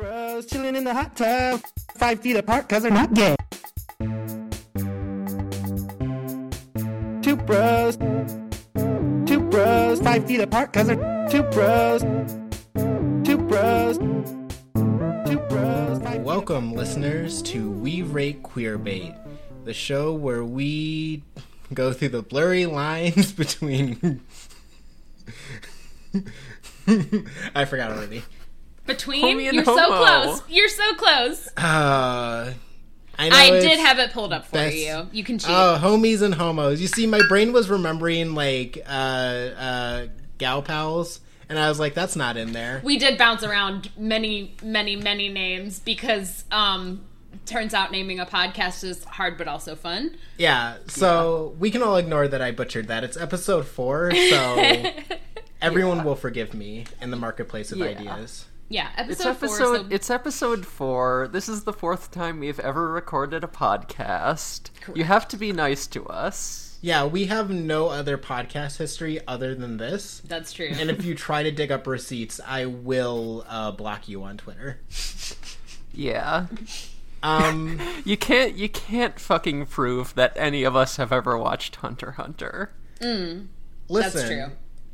bros chilling in the hot tub, five feet apart because they're not gay. Two bros, two bros, five feet apart because they're two bros, two bros, two bros. Welcome, listeners, to We Rate Queerbait, the show where we go through the blurry lines between. I forgot already. Between you're so close. You're so close. Uh, I, know I did have it pulled up for best- you. You can cheat. Oh, homies and homos. You see, my brain was remembering like uh, uh, gal pals, and I was like, that's not in there. we did bounce around many, many, many names because um turns out naming a podcast is hard but also fun. Yeah, so we can all ignore that I butchered that. It's episode four, so everyone will forgive me in the marketplace of Yeah. ideas. Yeah, episode, It's four. episode. so- It's episode four. This is the fourth time we've ever recorded a podcast. You have to be nice to us. Yeah, we have no other podcast history other than this. that's true. And if you try to dig up receipts, I will uh, block you on Twitter. Yeah, Um, you can't. You can't fucking prove that any of us have ever watched Hunter x Hunter. listen, that's true.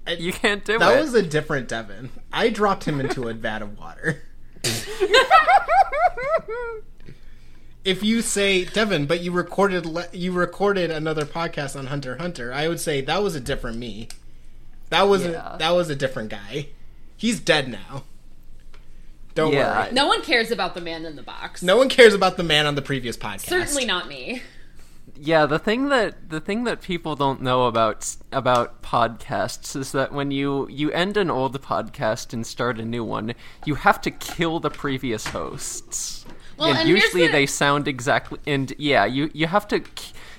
You can't do That it. That was a different Devon. I dropped him into a vat of water. If you say Devon, but you recorded le- you recorded another podcast on Hunter Hunter, I would say that was a different me. That was Yeah. a, that was a different guy. He's dead now. Don't Yeah. worry. no one cares about the man in the box. No one cares about the man on the previous podcast. Certainly not me. Yeah, the thing that the thing that people don't know about about podcasts is that when you you end an old podcast and start a new one, you have to kill the previous hosts. Well, and, and usually the- they sound exactly and yeah, you you have to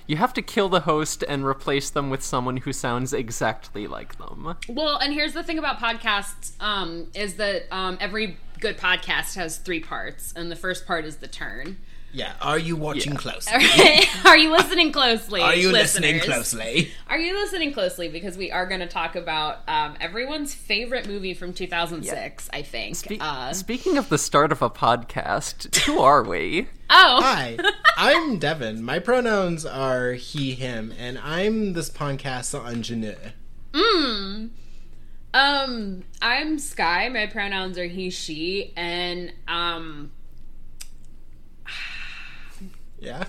you have to kill the host and replace them with someone who sounds exactly like them. Well, and here's the thing about podcasts um, is that um, every good podcast has three parts, and the first part is the turn. Yeah. Are you watching Yeah. closely? are you listening closely? Are you listening closely? Are you listening closely? Because we are going to talk about um, everyone's favorite movie from 2006. I think. Spe- uh, Speaking of the start of a podcast, who are we? oh, Hi, I'm Devon. My pronouns are he, him, and I'm this podcast's ingenue. mm, um, I'm Skye. My pronouns are he, she, and um, Yeah?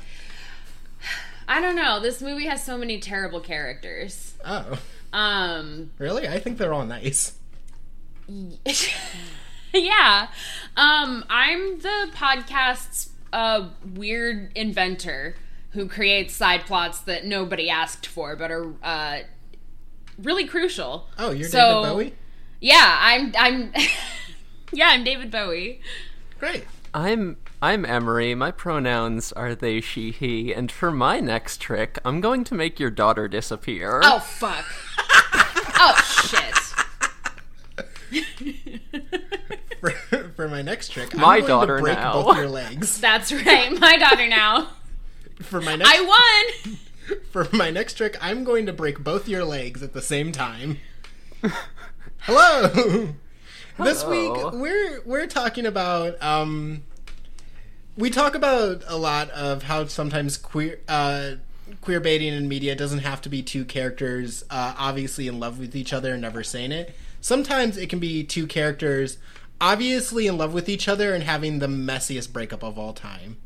I don't know. This movie has so many terrible characters. Oh, Um, really? I think they're all nice. yeah. Um, I'm the podcast's uh, weird inventor who creates side plots that nobody asked for but are uh, really crucial. Oh, you're So- David Bowie? Yeah, I'm. I'm. yeah, I'm David Bowie. Great. I'm I'm Emory. My pronouns are they, she, he, and for my next trick, I'm going to make your daughter disappear. Oh fuck. oh shit. For, for my next trick, I'm My going daughter to break now. both your legs. That's right. My daughter now. For my next I won. for my next trick, I'm going to break both your legs at the same time. Hello. This week we're we're talking about um we talk about a lot of how sometimes queer uh queer baiting in media doesn't have to be two characters uh, obviously in love with each other and never saying it. Sometimes it can be two characters obviously in love with each other and having the messiest breakup of all time.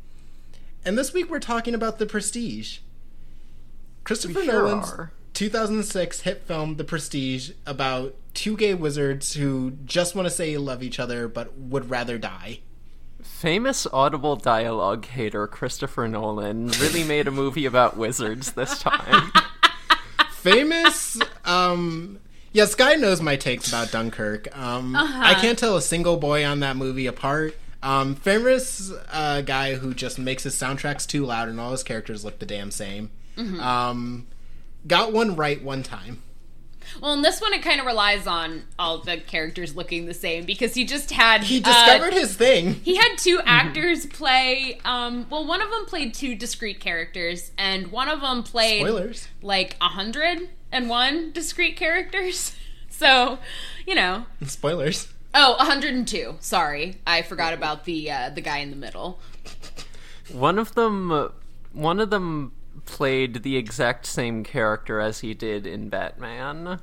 And this week we're talking about The Prestige. Christopher sure Nolan's are. 2006 hit film The Prestige about two gay wizards who just want to say love each other but would rather die. Famous audible dialogue hater Christopher Nolan really made a movie about wizards this time. Famous um yeah, Skye knows my takes about Dunkirk. Um I can't tell a single boy on that movie apart. Um famous uh guy who just makes his soundtracks too loud and all his characters look the damn same. Um got one right one time. Well, in this one, it kind of relies on all the characters looking the same because he just had He uh, discovered his thing. He had two actors play. Um, well, one of them played two discrete characters, and one of them played Spoilers. like a hundred and one discrete characters. So, you know, Spoilers. Oh, 102. Sorry, I forgot about the uh, the guy in the middle. One of them, one of them played the exact same character as he did in Batman.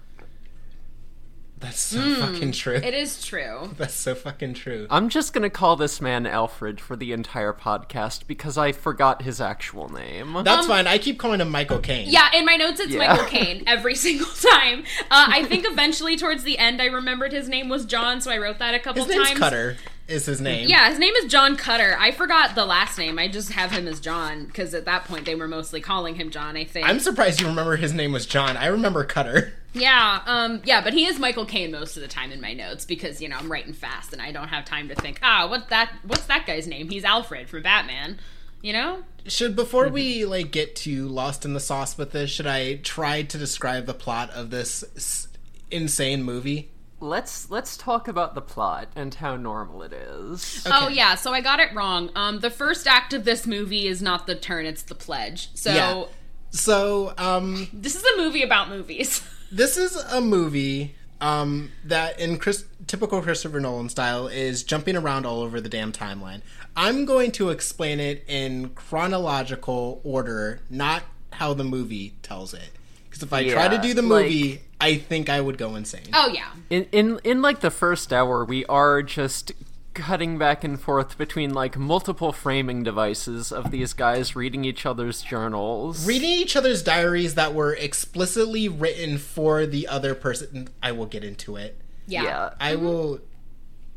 That's so fucking true. It is true. That's so fucking true. I'm just gonna call this man Alfred for the entire podcast because I forgot his actual name. That's fine. I keep calling him Michael Caine. Yeah, in my notes it's Yeah. Michael Caine every single time. Uh, I think eventually towards the end I remembered his name was John, so I wrote that a couple His name's times. Cutter. Is his name? Yeah, his name is John Cutter. I forgot the last name. I just have him as John because at that point they were mostly calling him John. I think. I'm surprised you remember his name was John. I remember Cutter. Yeah, um, yeah, but he is Michael Caine most of the time in my notes because you know I'm writing fast and I don't have time to think. Ah, what that? What's that guy's name? He's Alfred from Batman. You know? Should before we like get too lost in the sauce with this, should I try to describe the plot of this s- insane movie? Let's let's talk about the plot and how normal it is. Oh yeah, so I got it wrong. Um, the first act of this movie is not the turn; it's the pledge. So Yeah. So, um, this is a movie about movies. this is a movie um, that, in Chris, typical Christopher Nolan style, is jumping around all over the damn timeline. I'm going to explain it in chronological order, not how the movie tells it. Because if I try to do the like- movie, I think I would go insane. oh yeah, In in in like the first hour, we are just cutting back and forth between like multiple framing devices of these guys reading each other's journals. Reading each other's diaries that were explicitly written for the other person. I will get into it. yeah, yeah. I mm-hmm. will.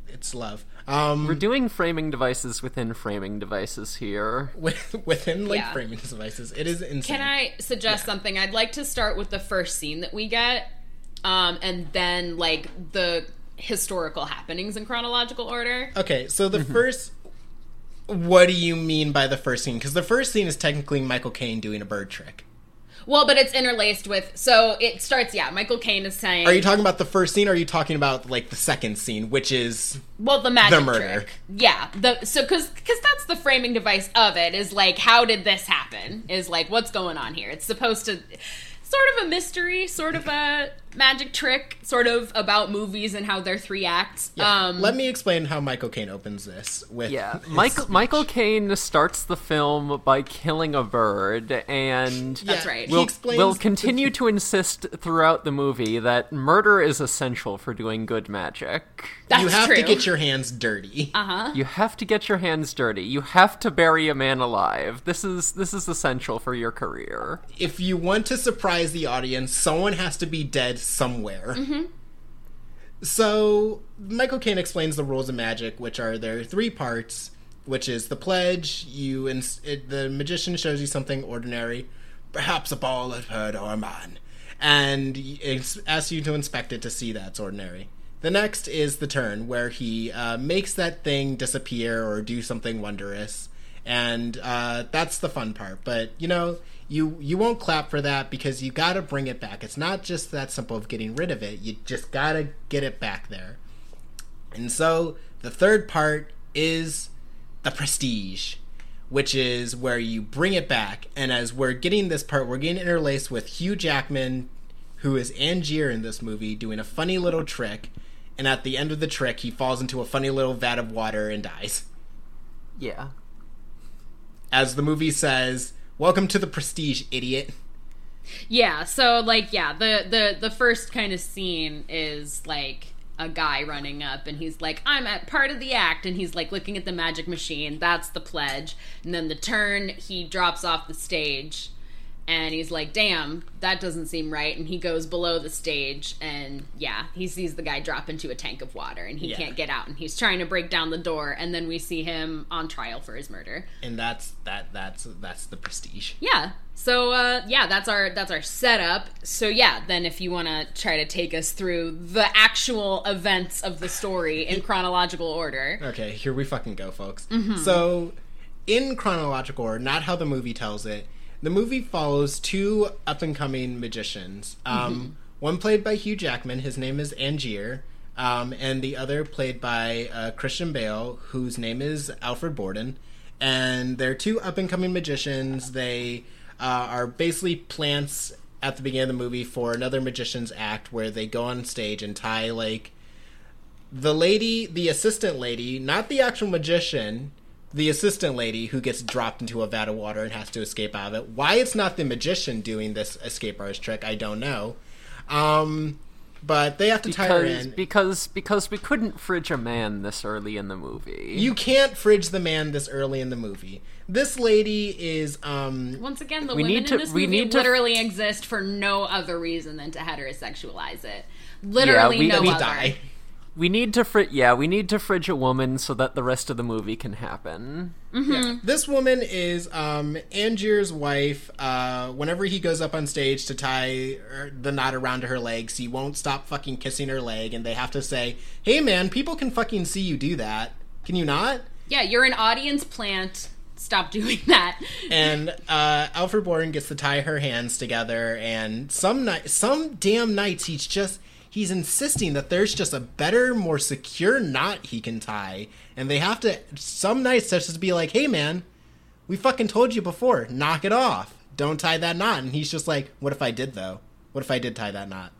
It's love. Um, We're doing framing devices within framing devices here. within like Yeah. framing devices, it is insane. Can I suggest something? I'd like to start with the first scene that we get, um, and then like the historical happenings in chronological order. Okay, so Mm-hmm. the first. What do you mean by the first scene? Because the first scene is technically Michael Caine doing a bird trick. Well, but it's interlaced with. So it starts. Yeah, Michael Caine is saying. Are you talking about the first scene? or Are you talking about like the second scene, which is Well, the magic The murder. trick. Yeah. The so because because that's the framing device of it is like how did this happen? Is like what's going on here? It's supposed to sort of a mystery, sort of a magic trick, sort of about movies and how they're three acts. Yeah. Um, Let me explain how Michael Caine opens this with. Yeah, his Michael speech. Michael Caine starts the film by killing a bird, and That's right. He We'll, explains we'll the- continue to insist throughout the movie that murder is essential for doing good magic. that's you have true. to get your hands dirty. Uh huh. You have to get your hands dirty. You have to bury a man alive. This is this is essential for your career. if you want to surprise the audience, someone has to be dead somewhere. Mm-hmm. So, Michael Caine explains the rules of magic, which are there are three parts, which is the pledge. You ins- it, the magician shows you something ordinary, perhaps a ball, of bird, or a man, and asks you to inspect it to see that's ordinary. The next is the turn, where he uh, makes that thing disappear or do something wondrous, and uh, that's the fun part. But you know, you you won't clap for that because you got to bring it back. It's not just that simple of getting rid of it. You just got to get it back there. And so the third part is the prestige, which is where you bring it back. And as we're getting this part, we're getting interlaced with Hugh Jackman, who is Angier in this movie, doing a funny little trick. And at the end of the trick, he falls into a funny little vat of water and dies. Yeah. As the movie says, "Welcome to the prestige, idiot." Yeah. So like yeah, the the the first kind of scene is like a guy running up and he's like i'm at part of the act and he's like looking at the magic machine that's the pledge and then the turn he drops off the stage and he's like damn that doesn't seem right and he goes below the stage and yeah he sees the guy drop into a tank of water and he Yeah. can't get out and he's trying to break down the door and then we see him on trial for his murder And that's that that's that's the prestige. yeah. So uh, yeah, that's our that's our setup. So yeah, then if you want to try to take us through the actual events of the story in chronological order. Okay, here we fucking go, folks. So, in chronological order, not how the movie tells it, the movie follows two up and coming magicians. Um, One played by Hugh Jackman, his name is Angier, um, and the other played by uh, Christian Bale, whose name is Alfred Borden. And they're two up and coming magicians. They uh, are basically plants at the beginning of the movie for another magician's act where they go on stage and tie like the lady, the assistant lady, not the actual magician, the assistant lady who gets dropped into a vat of water and has to escape out of it. Why it's not the magician doing this escape artist trick, I don't know. Um, but they have to tie her Because in. because because we couldn't fridge a man this early in the movie. You can't fridge the man this early in the movie. This lady is um Once again, the We women need to- in this we movie need to- literally exist for no other reason than to heterosexualize it. Literally we- no we other. die. We need to fri- yeah, we need to fridge a woman so that the rest of the movie can happen. Yeah. This woman is um, Angier's wife. Uh, whenever he goes up on stage to tie the knot around her legs, he won't stop fucking kissing her leg, and they have to say, "Hey, man, people can fucking see you do that. Can you not?" Yeah, you're an audience plant. Stop doing that. And uh, Alfred Borden gets to tie her hands together, and some night, some damn nights, he's just he's insisting that there's just a better, more secure knot he can tie, and they have to. Some nights, just be like, "Hey, man, we fucking told you before, knock it off. Don't tie that knot." And he's just like, "What if I did though? What if I did tie that knot?"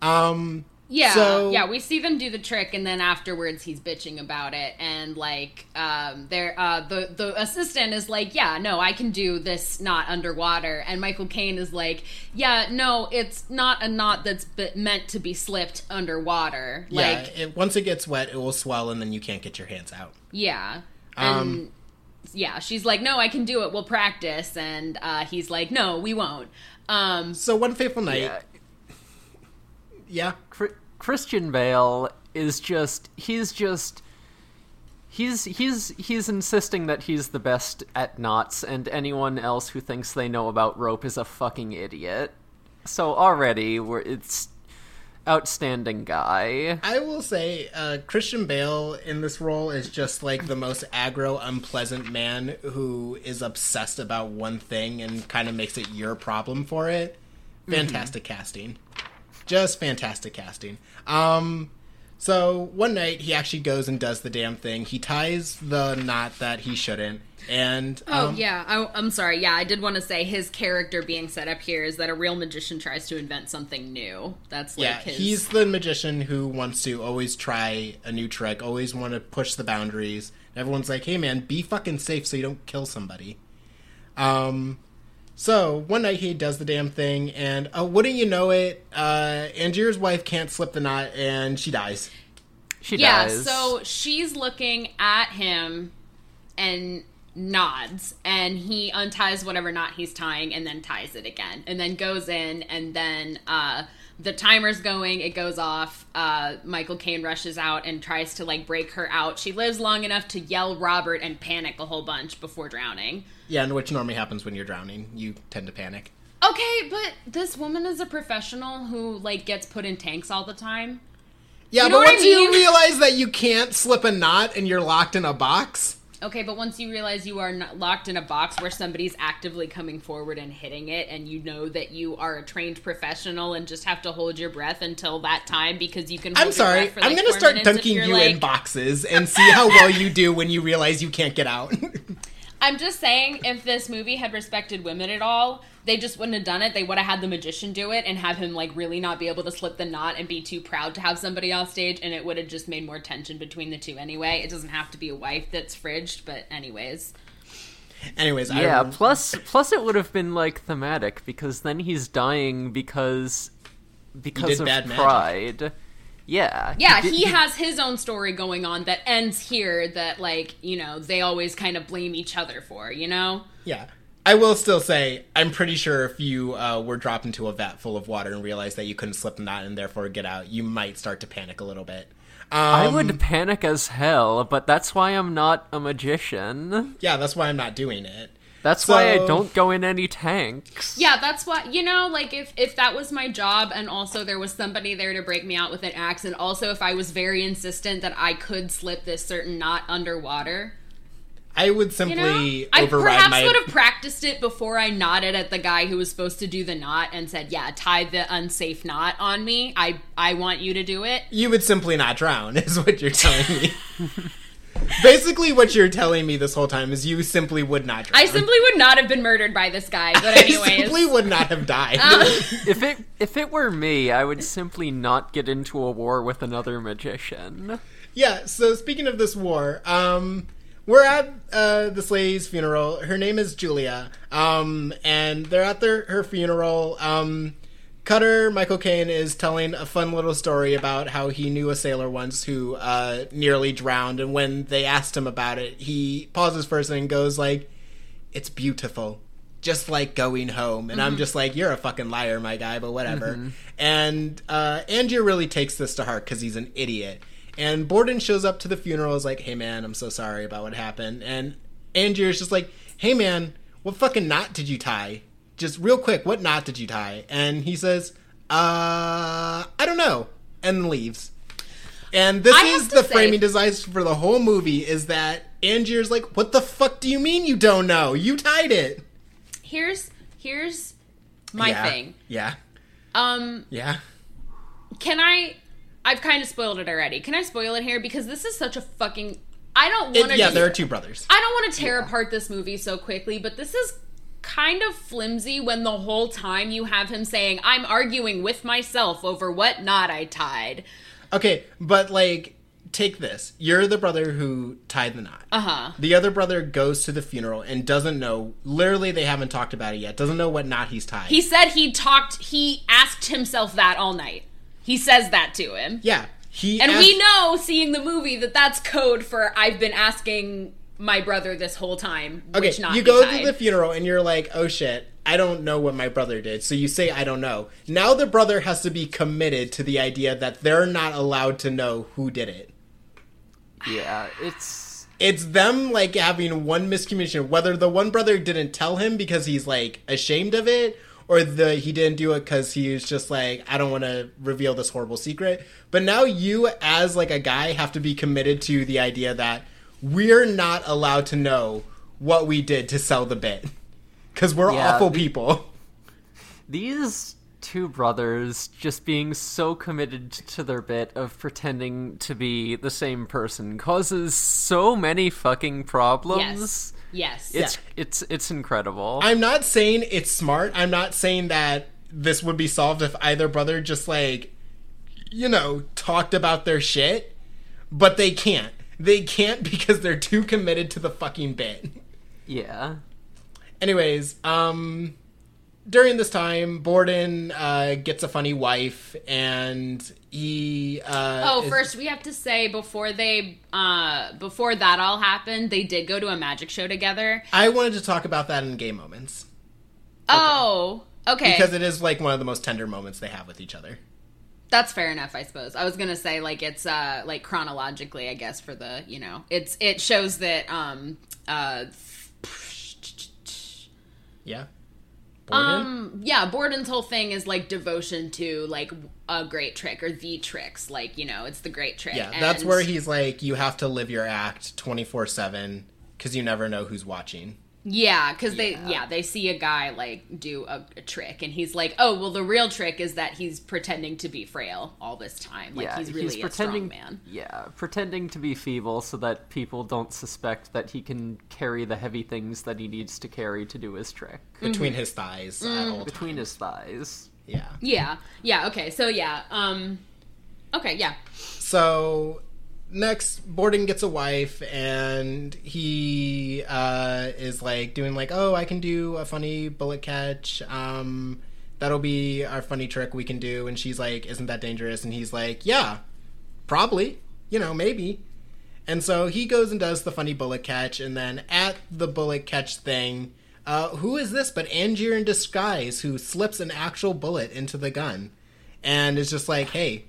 Um. Yeah, So- yeah, we see them do the trick, and then afterwards he's bitching about it, and like, um, there, uh, the the assistant is like, yeah, no, I can do this knot underwater, and Michael Caine is like, yeah, no, it's not a knot that's be- meant to be slipped underwater, like, yeah. It, once it gets wet, it will swell, and then you can't get your hands out. yeah, and. Um, yeah, she's like, "No, I can do it. We'll practice." And uh, he's like, "No, we won't." Um, So one fateful night, Yeah, yeah. Christian Bale is just he's just he's he's he's insisting that he's the best at knots and anyone else who thinks they know about rope is a fucking idiot. So already we're it's outstanding guy. I will say, uh, Christian Bale in this role is just like the most aggro, unpleasant man who is obsessed about one thing and kind of makes it your problem for it. Fantastic casting, just fantastic casting. Um, so one night he actually goes and does the damn thing. He ties the knot that he shouldn't, and Oh um, yeah, I, I'm sorry. Yeah, I did want to say his character being set up here is that a real magician tries to invent something new. That's like Yeah, his. he's the magician who wants to always try a new trick, always want to push the boundaries. Everyone's like, "Hey, man, be fucking safe so you don't kill somebody." Um, so one night he does the damn thing, and uh, wouldn't you know it, uh, Angier's wife can't slip the knot, and she dies. She yeah. dies. So she's looking at him and nods, and he unties whatever knot he's tying, and then ties it again, and then goes in, and then uh, the timer's going. It goes off. Uh, Michael Caine rushes out and tries to like break her out. She lives long enough to yell Robert and panic a whole bunch before drowning. Yeah, and which normally happens when you're drowning. You tend to panic. Okay, but this woman is a professional who like gets put in tanks all the time. Yeah, You know but what I once you realize that you can't slip a knot and you're locked in a box, Okay, but once you realize you are not locked in a box where somebody's actively coming forward and hitting it, and you know that you are a trained professional and just have to hold your breath until that time because you can. I'm sorry. for, I'm gonna start dunking you like- in boxes and see how well you do when you realize you can't get out. I'm just saying, if this movie had respected women at all, they just wouldn't have done it. They would have had the magician do it and have him like really not be able to slip the knot and be too proud to have somebody off stage, and it would have just made more tension between the two anyway. It doesn't have to be a wife that's fridged, but anyways. Anyways, yeah, I, plus plus it would have been like thematic because then he's dying because because of bad magic. Pride. Yeah. Yeah, he has his own story going on that ends here that like, you know, they always kind of blame each other for, you know? yeah. I will still say, I'm pretty sure if you uh, were dropped into a vat full of water and realized that you couldn't slip the knot and therefore get out, you might start to panic a little bit. Um, I would panic as hell, but that's why I'm not a magician. Yeah, that's why I'm not doing it. That's why I don't go in any tanks. Yeah, that's why you know, like if if that was my job and also there was somebody there to break me out with an axe and also if I was very insistent that I could slip this certain knot underwater, I would you simply know? I override perhaps my. would have practiced it before I nodded at the guy who was supposed to do the knot and said, "Yeah, tie the unsafe knot on me. I I want you to do it." You would simply not drown, is what you're telling me. Basically, what you're telling me this whole time is you simply would not. Drown. I simply would not have been murdered by this guy. But anyways, I simply would not have died. If it if it were me, I would simply not get into a war with another magician. Yeah, so speaking of this war, um, we're at uh, this lady's funeral. Her name is Julia, um, and they're at their her funeral. Um, Cutter Michael Caine is telling a fun little story about how he knew a sailor once who uh, nearly drowned, and when they asked him about it, he pauses first and goes like, "It's beautiful." Just like going home, and I'm just like, "You're a fucking liar, my guy," but whatever. And uh, Angier really takes this to heart because he's an idiot. And Borden shows up to the funeral, is like, "Hey man, I'm so sorry about what happened." And Angier is just like, "Hey man, what fucking knot did you tie? Just real quick, what knot did you tie?" And he says, "Uh, I don't know," and leaves. And this I is the say- framing device for the whole movie: is that Angier's like, "What the fuck do you mean you don't know? You tied it." here's here's my yeah. thing. Yeah, Um, yeah. can I? I've kind of spoiled it already. Can I spoil it here because this is such a fucking. I don't want to. yeah, there are two brothers. I don't want to tear apart this movie so quickly, but this is kind of flimsy when the whole time you have him saying, I'm arguing with myself over what knot I tied. Okay, but like, take this. You're the brother who tied the knot. Uh huh. The other brother goes to the funeral and doesn't know. Literally, they haven't talked about it yet. Doesn't know what knot he's tied. He said he talked, he asked himself that all night. He says that to him. yeah, he And asked- we know, seeing the movie, that that's code for I've been asking my brother this whole time. Okay, which knot you go tied. to the funeral and you're like, oh shit, I don't know what my brother did. So you say, I don't know. Now the brother has to be committed to the idea that they're not allowed to know who did it. Yeah, it's It's them like having one miscommunication. Whether the one brother didn't tell him because he's like ashamed of it, or the he didn't do it because he was just like, I don't want to reveal this horrible secret. But now you, as like a guy, have to be committed to the idea that we're not allowed to know what we did to sell the bit because we're Yeah, awful the- people. these two brothers just being so committed to their bit of pretending to be the same person causes so many fucking problems. Yes. Yes. It's it's it's incredible. I'm not saying it's smart. I'm not saying that this would be solved if either brother just like, you know, talked about their shit, but they can't. They can't because they're too committed to the fucking bit. yeah. Anyways, um, during this time, Borden uh, gets a funny wife, and he. Uh, Oh, is- first we have to say before they uh before that all happened, they did go to a magic show together. I wanted to talk about that in gay moments Oh, okay. because it is like one of the most tender moments they have with each other. That's fair enough, I suppose. I was gonna say like it's uh like chronologically, I guess, for the you know it's it shows that um uh Yeah. Borden. um yeah Borden's whole thing is like devotion to like a great trick or the tricks, like you know it's the great trick. Yeah, that's where he's like, you have to live your act 24 7 because you never know who's watching. Yeah, because they Yeah. yeah they see a guy like do a, a trick, and he's like, oh well, the real trick is that he's pretending to be frail all this time. Like yeah, he's really a strong man. Yeah, pretending to be feeble so that people don't suspect that he can carry the heavy things that he needs to carry to do his trick Between Mm-hmm. his thighs Mm. at all between times. his thighs. Yeah. Yeah, yeah. Okay, so yeah, um, okay, yeah. So next, Borden gets a wife, and he uh, is like doing like, oh, I can do a funny bullet catch. Um, that'll be our funny trick we can do. And she's like, isn't that dangerous? And he's like, yeah, probably. You know, maybe. And so he goes and does the funny bullet catch, and then at the bullet catch thing, uh, who is this but Angier in disguise who slips an actual bullet into the gun and is just like, hey,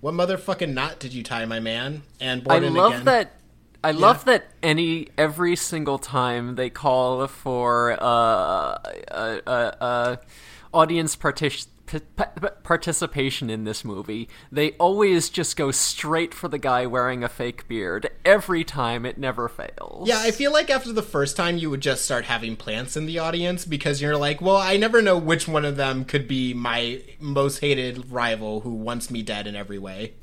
what motherfucking knot did you tie, my man? And I love again. that. I love that any every single time they call for uh, uh, uh, audience partic- p- p- participation in this movie, they always just go straight for the guy wearing a fake beard. Every time, it never fails. Yeah, I feel like after the first time, you would just start having plants in the audience because you're like, well, I never know which one of them could be my most hated rival who wants me dead in every way.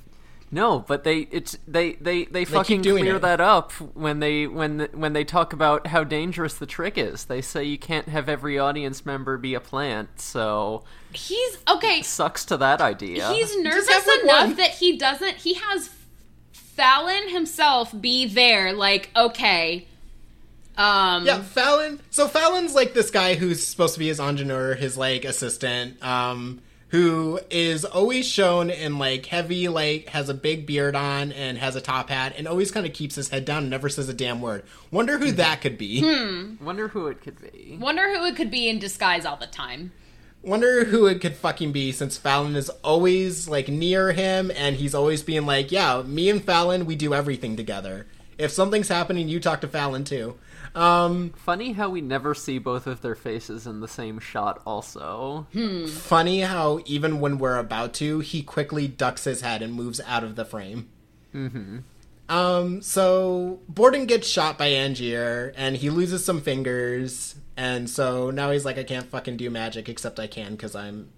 No, but they it's they they they, keep fucking doing clear it. that up when they when when they talk about how dangerous the trick is. They say you can't have every audience member be a plant, so He's okay. sucks to that idea. He's nervous enough that he doesn't. He has Fallon himself be there. Like, okay, um, Yeah, Fallon. So Fallon's like this guy who's supposed to be his ingenieur, his like assistant, um, who is always shown in like heavy, like has a big beard on and has a top hat, and always kind of keeps his head down and never says a damn word. Wonder who that could be. Hmm. Wonder who it could be. Wonder who it could be in disguise all the time. Wonder who it could fucking be since Fallon is always like near him and he's always being like, yeah, me and Fallon, we do everything together. If something's happening, you talk to Fallon too. Um, Funny how we never see both of their faces in the same shot. Also, funny how even when we're about to, he quickly ducks his head and moves out of the frame. Mm-hmm. Um, so Borden gets shot by Angier and he loses some fingers, and so now he's like, I can't fucking do magic except I can because I'm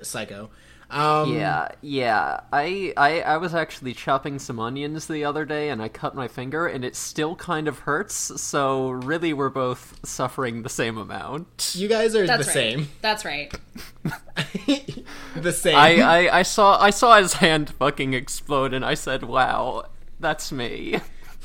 psycho. Um, yeah, yeah. I, I I was actually chopping some onions the other day, and I cut my finger, and it still kind of hurts. So really, we're both suffering the same amount. You guys are That's the right. same. That's right. the same. I, I I saw I saw his hand fucking explode, and I said, "Wow, that's me."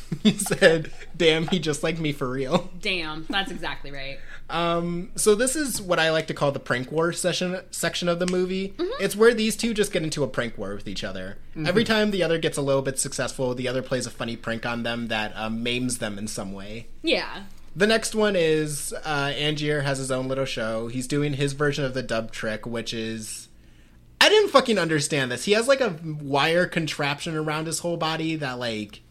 he said, "Damn, he just like me for real." Damn, that's exactly right. Um, so this is what I like to call the prank war session section of the movie. Mm-hmm. It's where these two just get into a prank war with each other. Every time the other gets a little bit successful, the other plays a funny prank on them that um, maims them in some way. Yeah. The next one is uh, Angier has his own little show. He's doing his version of the dub trick, which is. I didn't fucking understand this. He has like a wire contraption around his whole body that like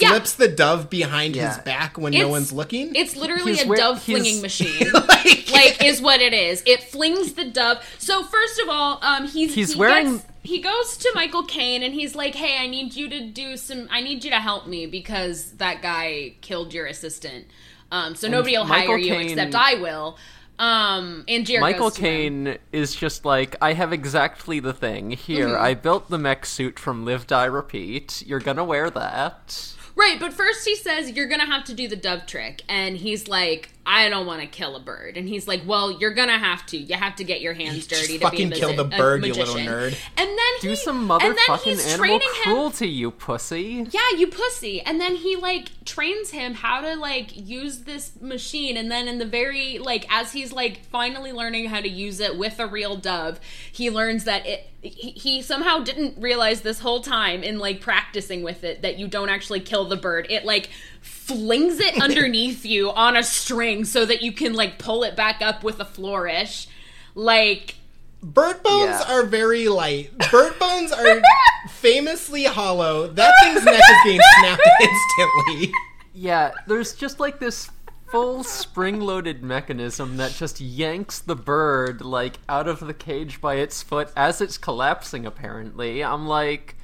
Yeah. slips the dove behind his back when no one's looking. It's literally He's a wear- dove flinging machine. like, like is what it is. It flings the dove. So first of all, um, he's He's he wearing- gets- he goes to Michael Caine and he's like, "Hey, I need you to do some. I need you to help me because that guy killed your assistant. Um, so nobody will Michael hire you Caine- except I will." Um, and Jared Michael goes him. Caine is just like, I have exactly the thing. Here, Mm-hmm. I built the mech suit from Live Die Repeat. You're gonna wear that. Right, but first he says you're gonna have to do the dove trick, and he's like, "I don't want to kill a bird," and he's like, "Well, you're gonna have to. You have to get your hands Just dirty to fucking be a, kill the a bird, you little nerd. And then he, Do some and then motherfucking he's animal training him. cruelty, you pussy. Yeah, you pussy. And then he like trains him how to like use this machine and then in the very like as he's like finally learning how to use it with a real dove, he learns that it he, he somehow didn't realize this whole time in like practicing with it that you don't actually kill the bird. It like flings it underneath you on a string so that you can like pull it back up with a flourish. Like Bird bones Yeah. are very light. Bird bones are famously hollow. That thing's neck is being snapped instantly. Yeah, there's just like this full spring-loaded mechanism that just yanks the bird like out of the cage by its foot as it's collapsing. Apparently, I'm like,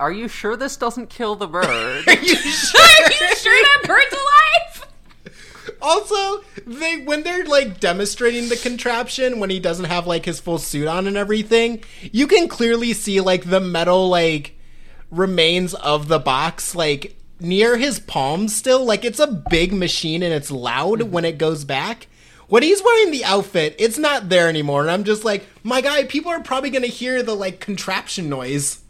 are you sure this doesn't kill the bird? Are you sure? Are you sure that bird's alive? Also, they when they're like demonstrating the contraption when he doesn't have like his full suit on and everything, you can clearly see like the metal like remains of the box like near his palms still. Like it's a big machine and it's loud mm-hmm. when it goes back. When he's wearing the outfit, it's not there anymore, and I'm just like, my guy, people are probably gonna hear the like contraption noise.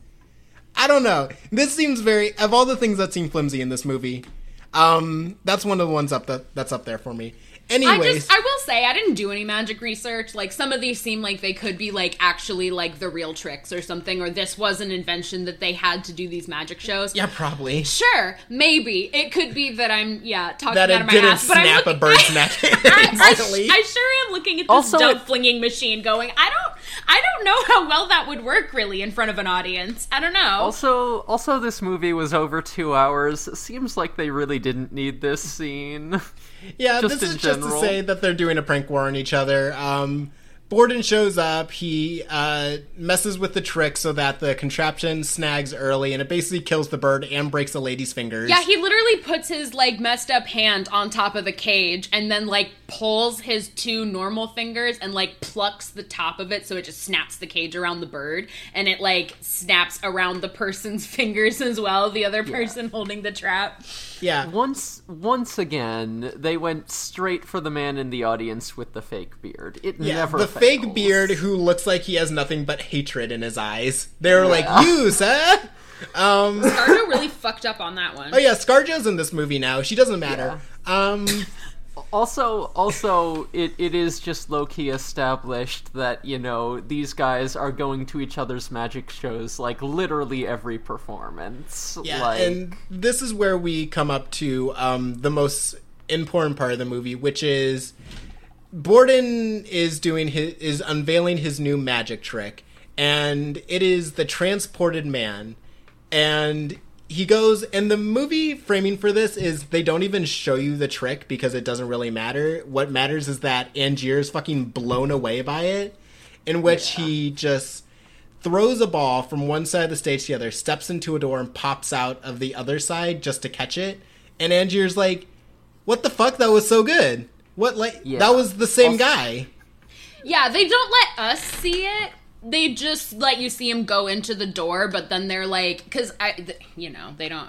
I don't know. This seems very of all the things that seem flimsy in this movie. Um, that's one of the ones up that that's up there for me. I Anyways, just I will say I didn't do any magic research. Like some of these seem like they could be like actually like the real tricks or something, or this was an invention that they had to do these magic shows. yeah, probably Sure, maybe it could be that I'm yeah talking that out it of my didn't ass, but I'm snap a bird's neck I, I, instantly. I sure am looking at this Also, dove flinging machine, going, I don't, I don't know how well that would work really in front of an audience. I don't know. Also, also, this movie was over two hours. Seems like they really didn't need this scene. yeah, just this in is just to say that they're doing a prank war on each other. Um, Borden shows up. He uh, messes with the trick so that the contraption snags early, and it basically kills the bird and breaks the lady's fingers. Yeah, he literally puts his like messed up hand on top of the cage and then like pulls his two normal fingers and like plucks the top of it so it just snaps the cage around the bird and it like snaps around the person's fingers as well, the other person holding the trap. Yeah. Once once again, they went straight for the man in the audience with the fake beard. It Yeah, never the fake beard who looks like he has nothing but hatred in his eyes. They're like, you, sir? Um, Argo really fucked up on that one. oh yeah, Scarjo's in this movie now. She doesn't matter. Um, Also, also, it, it is just low key established that you know these guys are going to each other's magic shows like literally every performance. yeah, like, and this is where we come up to um, the most important part of the movie, which is Borden is doing his is unveiling his new magic trick, and it is the transported man, and he goes and the movie framing for this is they don't even show you the trick because it doesn't really matter. What matters is that Angier is fucking blown away by it, in which he just throws a ball from one side of the stage to the other, steps into a door and pops out of the other side just to catch it. And Angier's like, "What the fuck? That was so good. What like Yeah. that was the same Also- guy." Yeah, they don't let us see it. They just let you see him go into the door, but then they're like, because I, th- you know, they don't.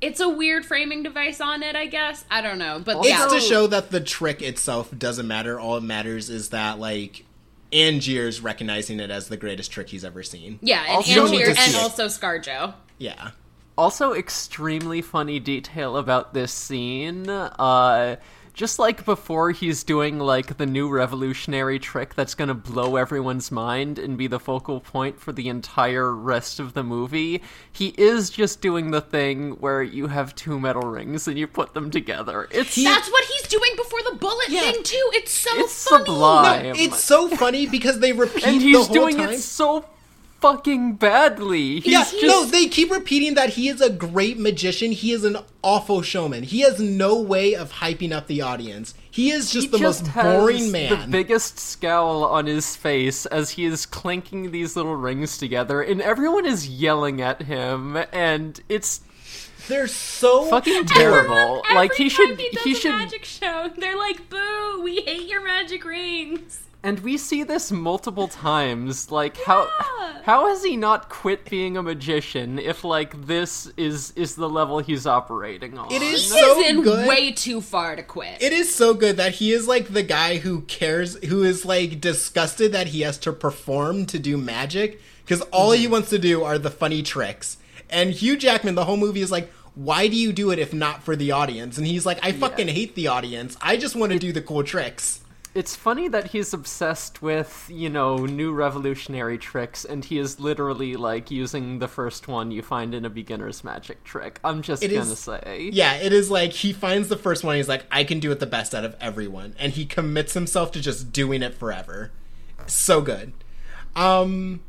It's a weird framing device on it, I guess. I don't know, but It's yeah, to show that the trick itself doesn't matter. All it matters is that like Angier's recognizing it as the greatest trick he's ever seen. yeah, and Also- You don't need Angier and it. also ScarJo. Yeah. Also, extremely funny detail about this scene. Uh, just like before, he's doing like the new revolutionary trick that's gonna blow everyone's mind and be the focal point for the entire rest of the movie. He is just doing the thing where you have two metal rings and you put them together. It's That's what he's doing before the bullet Yeah. thing too. It's so It's funny. sublime. No, it's so funny because they repeat and the he's whole doing time. it so fucking badly. He's yeah, just no, they keep repeating that he is a great magician. He is an awful showman. He has no way of hyping up the audience. He is just He the just most has boring The biggest scowl on his face as he is clinking these little rings together, and everyone is yelling at him, and it's They're so fucking terrible. Every like he time should, he, does he a should, magic show. They're like, "Boo! We hate your magic rings." and we see this multiple times. Like Yeah. how has he not quit being a magician if like this is is the level he's operating on? It is He so is in good. way too far to quit. It is so good that he is like the guy who cares, who is like disgusted that he has to perform to do magic because all he mm-hmm. wants to do are the funny tricks. And Hugh Jackman, the whole movie is like, why do you do it if not for the audience? And he's like, I fucking hate the audience. I just want to do the cool tricks. It's funny that he's obsessed with, you know, new revolutionary tricks, and he is literally like using the first one you find in a beginner's magic trick. I'm just It gonna is- say. Yeah, it is like he finds the first one. He's like, I can do it the best out of everyone, and he commits himself to just doing it forever. So good. Um,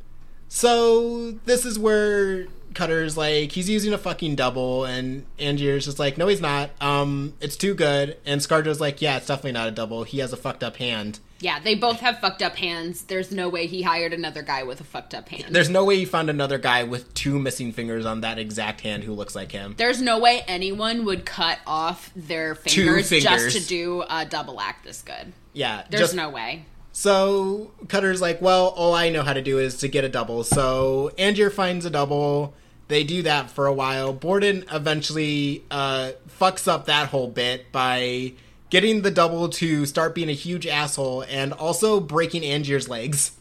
so this is where Cutter's like he's using a fucking double, and Angier's just like, no, he's not. Um, it's too good. And Scarjo's like, yeah, it's definitely not a double. He has a fucked up hand. yeah, they both have fucked up hands. There's no way he hired another guy with a fucked up hand. There's no way he found another guy with two missing fingers on that exact hand who looks like him. There's no way anyone would cut off their fingers, fingers. just to do a double act this good. Yeah, There's just no way. So Cutter's like, well, all I know how to do is to get a double. So Angier finds a double. They do that for a while. Borden eventually uh, fucks up that whole bit by getting the double to start being a huge asshole and also breaking Angier's legs.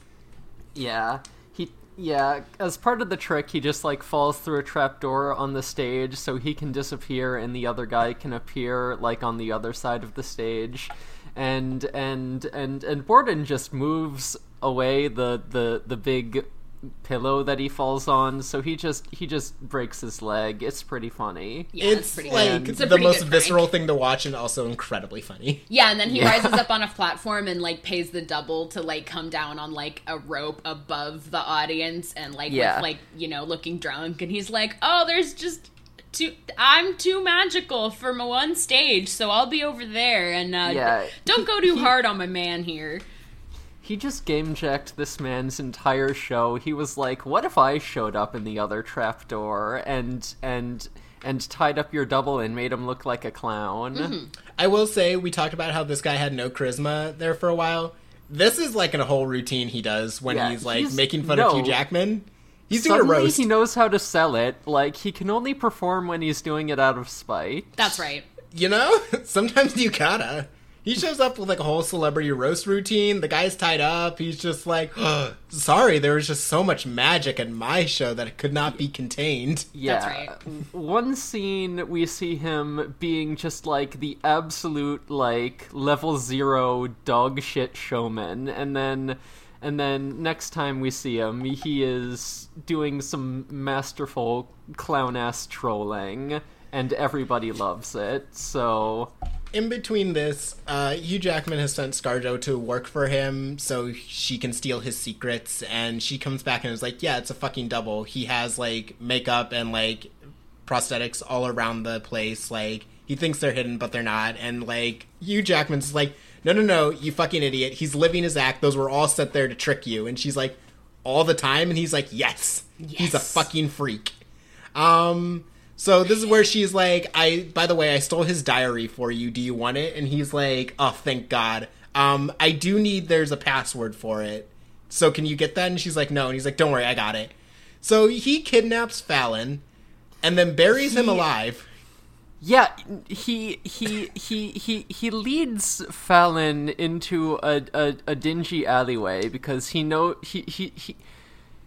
Yeah. He yeah, as part of the trick, he just like falls through a trapdoor on the stage so he can disappear and the other guy can appear like on the other side of the stage. And and and and Borden just moves away the the the big pillow that he falls on, so he just he just breaks his leg. It's pretty funny. Yeah, it's, it's pretty like. It's the most visceral prank. thing to watch and also incredibly funny. Yeah, and then he Yeah. rises up on a platform and like pays the double to like come down on like a rope above the audience and like Yeah. with like you know looking drunk and he's like, oh, there's just too I'm too magical for my one stage, so I'll be over there and uh, Yeah, don't go too hard on my man here. He just game jacked this man's entire show. He was like, "What if I showed up in the other trapdoor and and and tied up your double and made him look like a clown?" Mm-hmm. I will say we talked about how this guy had no charisma there for a while. This is like a whole routine he does when Yeah, he's like he's- making fun of no. Hugh Jackman. He's doing a Suddenly roast. he knows how to sell it. Like he can only perform when he's doing it out of spite. That's right. You know, sometimes you gotta. He shows up with like a whole celebrity roast routine. The guy's tied up. He's just like, sorry, there was just so much magic in my show that it could not be contained. Yeah. right. One scene we see him being just like the absolute like level zero dog shit showman, and then and then next time we see him, he is doing some masterful clown ass trolling, and everybody loves it. So In between this, uh, Hugh Jackman has sent ScarJo to work for him so she can steal his secrets, and she comes back and is like, "Yeah, it's a fucking double. He has like makeup and like prosthetics all around the place. Like he thinks they're hidden, but they're not." And like Hugh Jackman's like, "No, no, no, you fucking idiot. He's living his act. Those were all set there to trick you." And she's like, "All the time?" And he's like, "Yes, he's a fucking freak." Um. So this is where she's like, I by the way, I stole his diary for you. Do you want it? And he's like, Oh, thank God. Um, I do need there's a password for it. So can you get that? And she's like, No. And he's like, Don't worry, I got it. So he kidnaps Fallon and then buries him alive. Yeah, he he he he he leads Fallon into a, a, a dingy alleyway because he know he, he he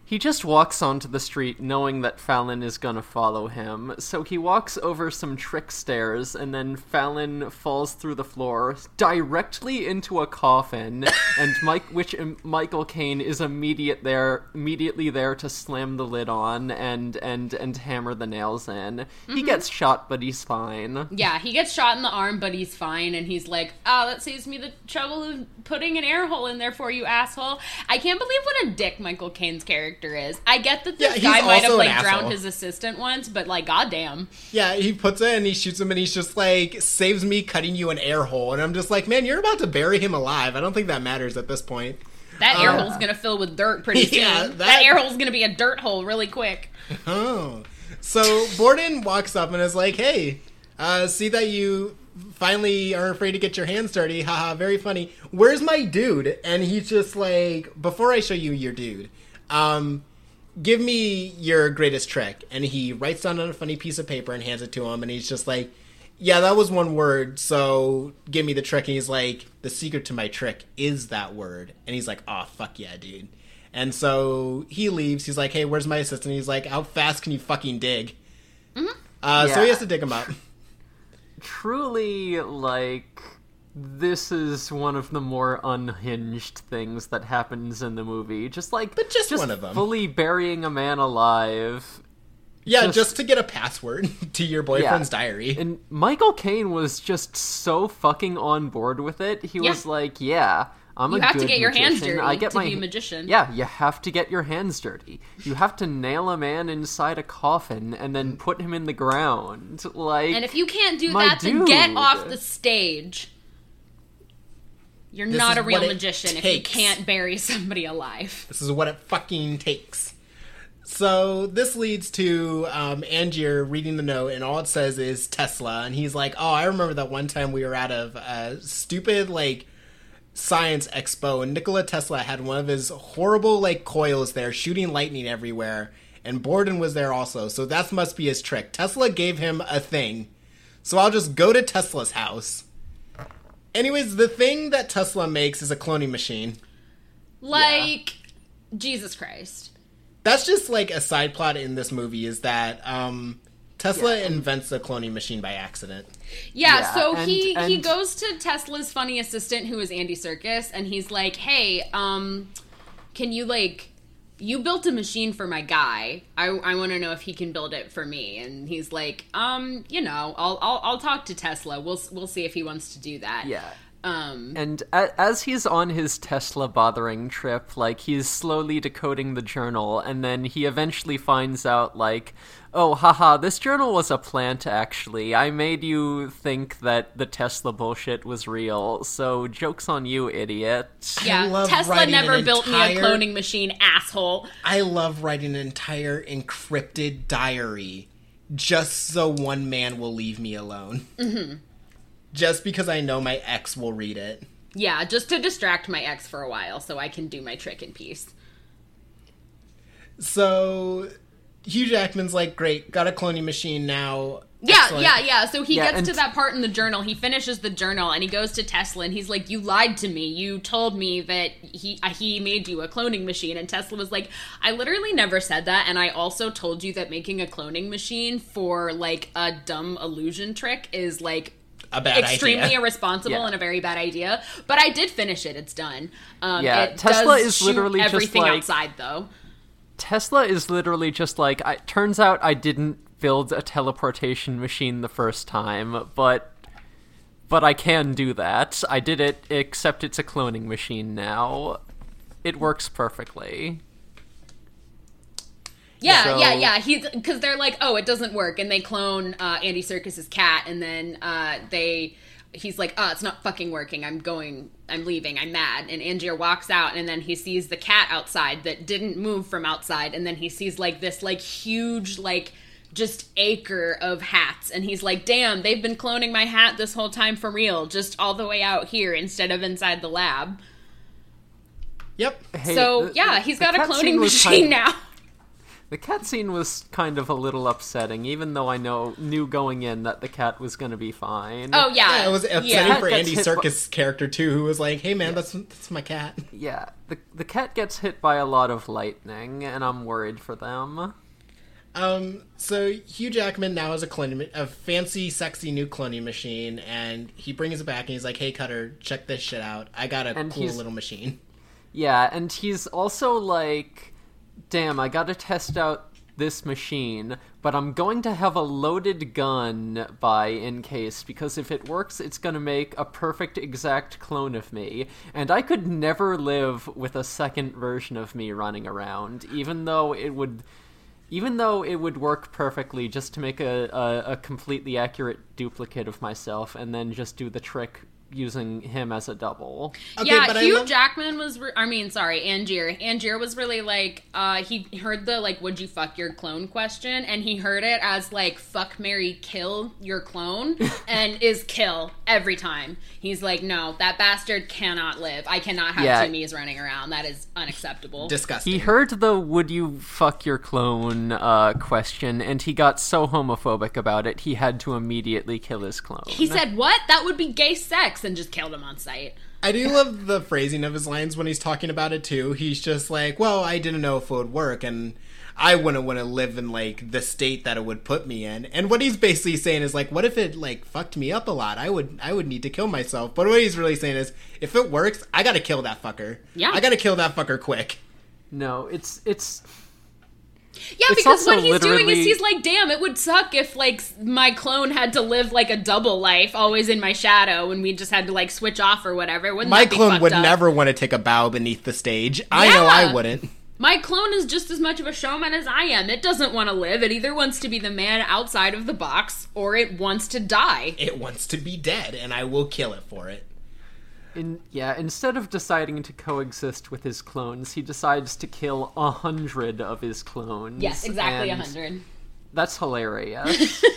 he just walks onto the street knowing that Fallon is gonna follow him. So he walks over some trick stairs and then Fallon falls through the floor directly into a coffin and Mike which um, Michael Caine is immediate there immediately there to slam the lid on and and and hammer the nails in. He gets shot but he's fine. Yeah, he gets shot in the arm, but he's fine, and he's like, "Oh, that saves me the trouble of putting an air hole in there for you, asshole." I can't believe what a dick Michael Caine's character is. I get that Yeah, this he's guy might have like drowned asshole. his assistant once, but like, goddamn, Yeah, he puts it and he shoots him and he's just like, saves me cutting you an air hole. And I'm just like, man, you're about to bury him alive. I don't think that matters at this point. that air Uh, hole's gonna fill with dirt pretty soon. Yeah, that... that- air hole's gonna be a dirt hole really quick. Oh. So Borden walks up and is like, hey, uh, see that you finally are afraid to get your hands dirty. Haha, very funny. Where's my dude? And he's just like, before I show you your dude, um, give me your greatest trick. And he writes down on a funny piece of paper and hands it to him. And he's just like, yeah, that was one word. So give me the trick. And he's like, the secret to my trick is that word. And he's like, oh, fuck yeah, dude. And so he leaves. He's like, hey, where's my assistant? He's like, how fast can you fucking dig? Uh, So he has to dig him up. truly like this is one of the more unhinged things that happens in the movie just like But just one of 'em. fully burying a man alive Yeah, Just- just, to get a password to your boyfriend's diary. and michael caine was just so fucking on board with it he Yeah. was like yeah I'm You a have to get your hands magician. dirty I get to my be a magician." Yeah, you have to get your hands dirty. You have to nail a man inside a coffin and then mm. put him in the ground. Like, And if you can't do My that, then get off the stage. You're This not a real magician if you can't bury somebody alive. This is what it fucking takes. So this leads to um, Angier reading the note, and all it says is Tesla, and he's like, "Oh, I remember that one time we were at a, a stupid like science expo, and Nikola Tesla had one of his horrible like coils there, shooting lightning everywhere, and Borden was there also. So that must be his trick. Tesla gave him a thing, so I'll just go to Tesla's house." Anyways, the thing that Tesla makes is a cloning machine. Like, Jesus Christ. That's just like a side plot in this movie is that um, Tesla invents a cloning machine by accident. Yeah, Yeah, so and- he he goes to Tesla's funny assistant who is Andy Serkis and he's like, "Hey, um can you like you built a machine for my guy. I I want to know if he can build it for me." And he's like, "Um, you know, I'll I'll I'll talk to Tesla. We'll we'll see if he wants to do that." yeah. Um And a- as he's on his Tesla bothering trip, like he's slowly decoding the journal, and then he eventually finds out, like, oh, haha, this journal was a plant, actually. I made you think that the Tesla bullshit was real, so joke's on you, idiot. yeah, Tesla never an built me a cloning machine, asshole. I love writing an entire encrypted diary just so one man will leave me alone. Mm-hmm. Just because I know my ex will read it. Yeah, just to distract my ex for a while so I can do my trick in peace. So Hugh Jackman's like, great, got a cloning machine now. Yeah, Excellent. yeah, yeah. So he Yeah, gets to that part in the journal. He finishes the journal and he goes to Tesla and he's like, "You lied to me. You told me that he uh, he made you a cloning machine." And Tesla was like, "I literally never said that. And I also told you that making a cloning machine for like a dumb illusion trick is like A bad extremely idea. irresponsible Yeah. and a very bad idea. But I did finish it. It's done. Um, Yeah, it Tesla is literally just everything like- outside though. Tesla is literally just like, I, turns out I didn't build a teleportation machine the first time, but but I can do that. I did it, except it's a cloning machine now. It works perfectly. Yeah, So- yeah, yeah. He's because they're like, oh, it doesn't work, and they clone uh, Andy Serkis's cat, and then uh, they. He's like, oh, it's not fucking working. I'm going. I'm leaving. I'm mad. And Angier walks out, and then he sees the cat outside that didn't move from outside, and then he sees like this like huge like just acre of hats, and he's like, damn, they've been cloning my hat this whole time for real, just all the way out here instead of inside the lab. Yep. Hey, so the- yeah, the- he's the got a cloning machine now. The cat scene was kind of a little upsetting, even though I know knew going in that the cat was going to be fine. Oh yeah, Yeah, it was upsetting Yeah. for Andy gets hit by- Serkis' character too, who was like, "Hey man, that's that's my cat." Yeah, the the cat gets hit by a lot of lightning, and I'm worried for them. Um, so Hugh Jackman now has a cloning, a fancy, sexy new cloning machine, and he brings it back and he's like, "Hey Cutter, check this shit out. I got a And cool he's- little machine." Yeah, and he's also like, damn, I gotta test out this machine, but I'm going to have a loaded gun by in case, because if it works, it's gonna make a perfect exact clone of me, and I could never live with a second version of me running around, even though it would. Even though it would work perfectly just to make a, a, a completely accurate duplicate of myself and then just do the trick using him as a double. Okay, yeah, but Hugh love- Jackman was. Re- I mean, sorry, Angier. Angier was really like. Uh, he heard the like, "Would you fuck your clone?" question, and he heard it as like, "Fuck, marry, kill your clone," and is kill every time. He's like, "No, that bastard cannot live. I cannot have Yeah. two me's running around. That is unacceptable." Disgusting. He heard the "Would you fuck your clone?" uh, question, and he got so homophobic about it, he had to immediately kill his clone. he said, "What? That would be gay sex," and just killed him on sight. I do love the phrasing of his lines when he's talking about it too. He's just like, "Well, I didn't know if it would work, and I wouldn't want to live in like the state that it would put me in." And what he's basically saying is like, "What if it like fucked me up a lot? I would, I would need to kill myself." But what he's really saying is, if it works, I gotta kill that fucker. Yeah. I gotta kill that fucker quick. No, it's it's Yeah, It's because what he's doing is he's like, damn, it would suck if like my clone had to live like a double life, always in my shadow, and we just had to like switch off or whatever. Wouldn't My clone would up? never want to take a bow beneath the stage. I know I wouldn't. My clone is just as much of a showman as I am. It doesn't want to live. It either wants to be the man outside of the box or it wants to die. It wants to be dead, and I will kill it for it. In yeah. Instead of deciding to coexist with his clones, he decides to kill a hundred of his clones. Yes, exactly a hundred. That's hilarious.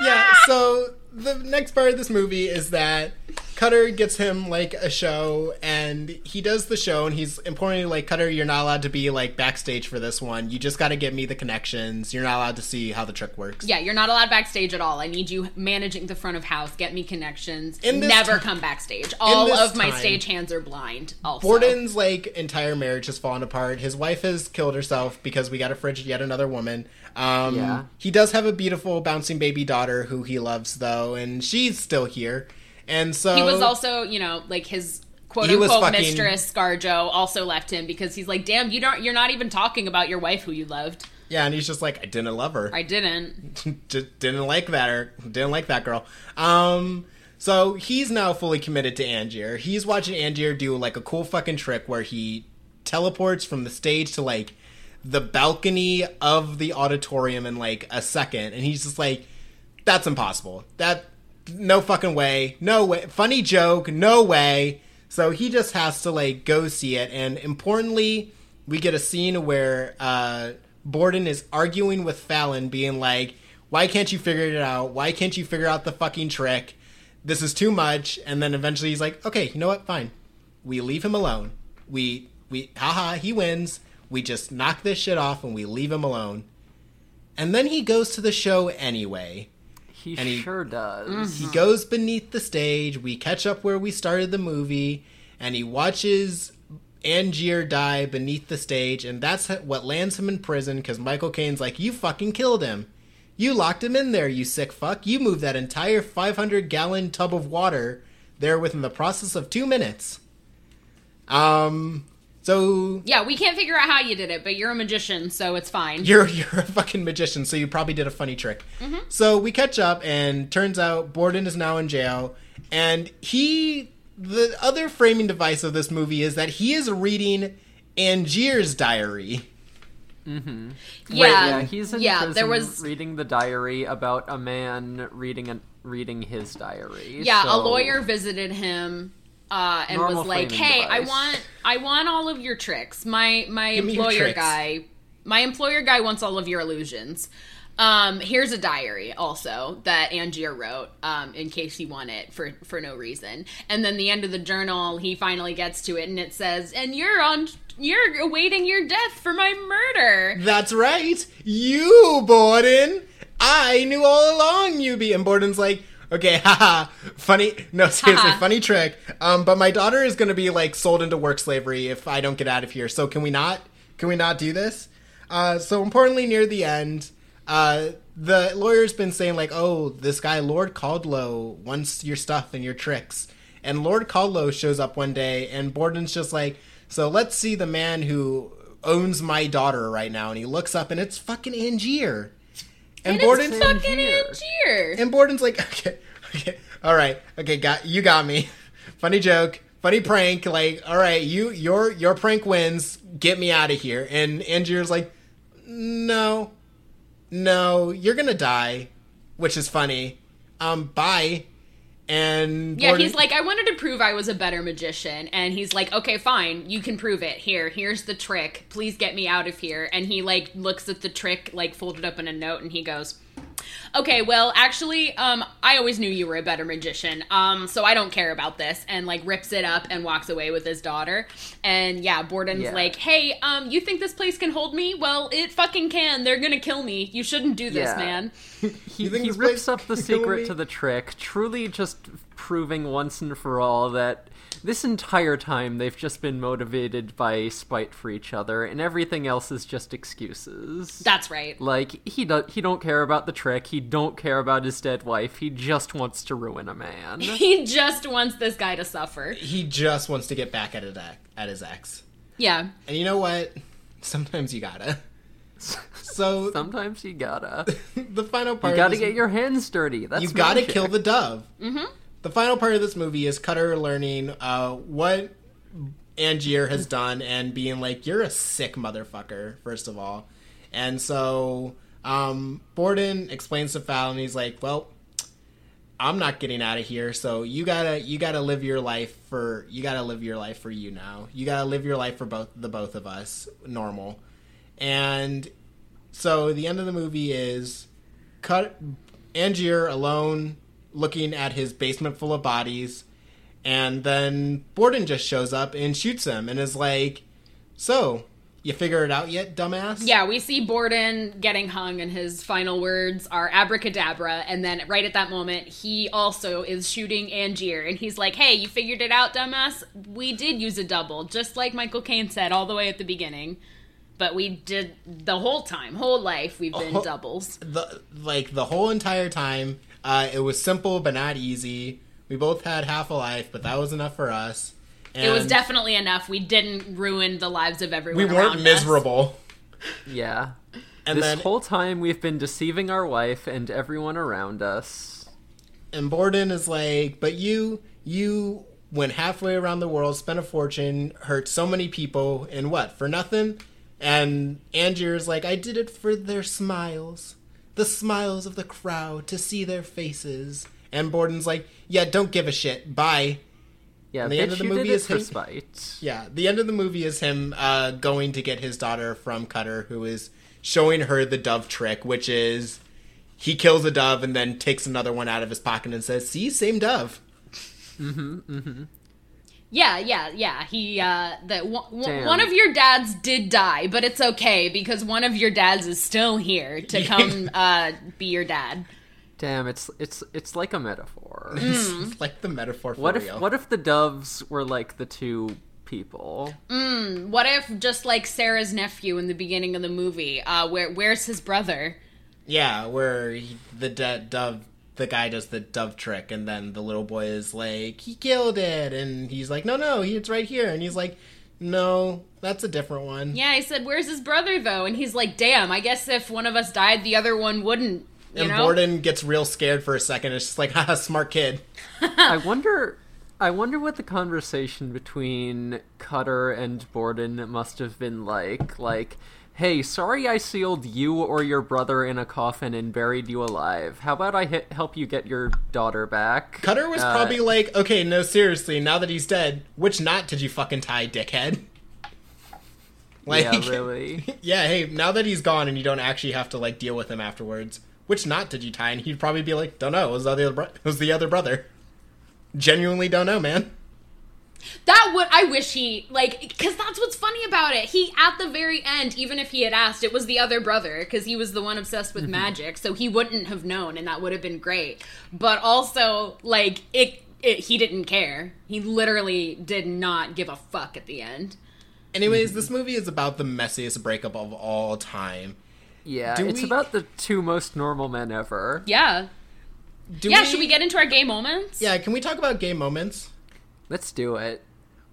Yeah, so the next part of this movie is that Cutter gets him like a show and he does the show and he's importantly like Cutter, you're not allowed to be like backstage for this one. You just gotta give me the connections. You're not allowed to see how the trick works. Yeah, you're not allowed backstage at all. I need you managing the front of house. Get me connections. Never ti- come backstage. All of my time- stage hands are blind. Also, Borden's like entire marriage has fallen apart. His wife has killed herself because we got a fridge yet another woman. Um, Yeah. He does have a beautiful bouncing baby daughter who he loves though, and she's still here. And so He was also, you know, like his quote unquote fucking- mistress Scarjo also left him because he's like, damn, you don't, you're not even talking about your wife who you loved. yeah, and he's just like, I didn't love her. I didn't. just didn't like that or didn't like that girl. Um so he's now fully committed to Angier. He's watching Angier do like a cool fucking trick where he teleports from the stage to like the balcony of the auditorium in like a second and he's just like that's impossible. That no fucking way. No way. Funny joke. No way. So he just has to like go see it and importantly we get a scene where uh Borden is arguing with Fallon being like Why can't you figure it out? Why can't you figure out the fucking trick? This is too much. And then eventually he's like, okay, you know what? Fine. We leave him alone. We, we, haha, he wins. We just knock this shit off and we leave him alone. And then he goes to the show anyway. He And he- sure does. He goes beneath the stage. We catch up where we started the movie, and he watches Angier die beneath the stage, and that's what lands him in prison because Michael Caine's like, You fucking killed him. You locked him in there, you sick fuck. You moved that entire 500 gallon tub of water there within the process of two minutes. Um, so Yeah, we can't figure out how you did it, but you're a magician, so it's fine. you're you're a fucking magician, so you probably did a funny trick. Mm-hmm. So we catch up, and turns out Borden is now in jail, and he. The other framing device of this movie is that he is reading Angier's diary. Mm-hmm. yeah, yeah, he's in yeah. prison There was reading the diary about a man reading a, reading his diary. yeah, a lawyer visited him uh, and Normal was like, "Hey, I want I want all of your tricks. My my Give employer guy, my employer guy wants all of your illusions." Um, here's a diary also that Angier wrote, um, in case he want it for for no reason. And then the end of the journal, he finally gets to it, and it says, "And you're on, you're awaiting your death for my murder." That's right, you Borden. I knew all along you'd be. And Borden's like, okay, haha, funny. No, seriously, funny trick. Um, but my daughter is gonna be like sold into work slavery if I don't get out of here. So can we not? Can we not do this? Uh, so importantly, near the end, uh, the lawyer's been saying like, oh, this guy Lord Caldlow wants your stuff and your tricks. And Lord Caldlow shows up one day, and Borden's just like, so let's see the man who owns my daughter right now. And he looks up, and it's fucking Angier. And, And Borden's fucking. Angier. and Borden's like, okay, okay, all right, okay, got you got me. Funny joke, funny prank. Like, all right, you your your prank wins. Get me out of here. And Angier's like, no, no, you're gonna die, which is funny. Um, bye. And Yeah, he's like, I wanted to prove I was a better magician. And he's like, okay, fine, you can prove it. Here, here's the trick. Please get me out of here. And he, like, looks at the trick, like, folded up in a note, and he goes, okay, well, actually, um, I always knew you were a better magician. Um, so I don't care about this. And, like, rips it up and walks away with his daughter. And, yeah, Borden's Yeah. like, hey, um, you think this place can hold me? Well, it fucking can. They're gonna kill me. You shouldn't do this, Yeah. man. He, he this rips up the secret me? to the trick, truly just proving once and for all that this entire time they've just been motivated by spite for each other, and everything else is just excuses. That's right. like he do- he don't care about the trick, he don't care about his dead wife, he just wants to ruin a man. He just wants this guy to suffer. he just wants to get back at his ex, at his ex. Yeah. And you know what? Sometimes you gotta. So Sometimes you gotta. the final part. You gotta this- get your hands dirty. That's you gotta magic. kill the dove. Mm-hmm. The final part of this movie is Cutter learning uh, what Angier has done and being like, "You're a sick motherfucker." First of all, and so um, Borden explains to Fallon, he's like, "Well." I'm not getting out of here, so you gotta you gotta live your life for you gotta live your life for you now. You gotta live your life for both the both of us, normal. And so the end of the movie is cut Angier alone looking at his basement full of bodies and then Borden just shows up and shoots him and is like, "So, you figure it out yet, dumbass?" Yeah, we see Borden getting hung, and his final words are abracadabra. And then right at that moment, he also is shooting Angier, and he's like, "Hey, you figured it out, dumbass? We did use a double, just like Michael Caine said all the way at the beginning." But we did the whole time, whole life, we've been Oh. doubles. the like the whole entire time. Uh, it was simple but not easy. We both had half a life, but that was enough for us. And It was definitely enough. We didn't ruin the lives of everyone. we around weren't us. miserable. Yeah. And this then whole time we've been deceiving our wife and everyone around us. and Borden is like, "But you, you went halfway around the world, spent a fortune, hurt so many people, and what for nothing?" And Angier is like, "I did it for their smiles, the smiles of the crowd, to see their faces." And Borden's like, "Yeah, don't give a shit. Bye." Yeah, And the end of the movie is him- spite. Yeah, the end of the movie is him uh, going to get his daughter from Cutter, who is showing her the dove trick, which is he kills a dove and then takes another one out of his pocket and says, "See, same dove." Yeah, yeah, yeah. He uh that one, Damn. one of your dads did die, but it's okay because one of your dads is still here to come uh be your dad. Damn, it's it's it's like a metaphor. It's like the metaphor for What if real. what if the doves were like the two people? What if just like Sarah's nephew in the beginning of the movie, uh where where's his brother? Yeah, where he, the de- dove, the guy does the dove trick, and then the little boy is like, "He killed it," and he's like, "No, no, he, it's right here," and he's like, "No, that's a different one." Yeah, I said, "Where's his brother though?" And he's like, "Damn, I guess if one of us died, the other one wouldn't." You and know? Borden gets real scared for a second. It's just like, haha, smart kid. I wonder I wonder what the conversation between Cutter and Borden must have been like. Like, hey, sorry I sealed you or your brother in a coffin and buried you alive. How about I hit, help you get your daughter back? Cutter was Uh, probably like, okay, no, seriously, now that he's dead, which knot did you fucking tie, dickhead? Like, yeah, really. yeah, hey, now that he's gone and you don't actually have to like deal with him afterwards, which knot did you tie? And he'd probably be like, don't know, it was the other, bro- it was the other brother. Genuinely don't know, man. That would I wish he like because that's what's funny about it. He at the very end, even if he had asked, it was the other brother because he was the one obsessed with mm-hmm. magic, so he wouldn't have known, and that would have been great. But also, like it, it, he didn't care. He literally did not give a fuck at the end. Anyways, mm-hmm. this movie is about the messiest breakup of all time. Yeah, Do it's we- about the two most normal men ever. Yeah, Do yeah. Should we get into our gay moments? Yeah, can we talk about gay moments? Let's do it.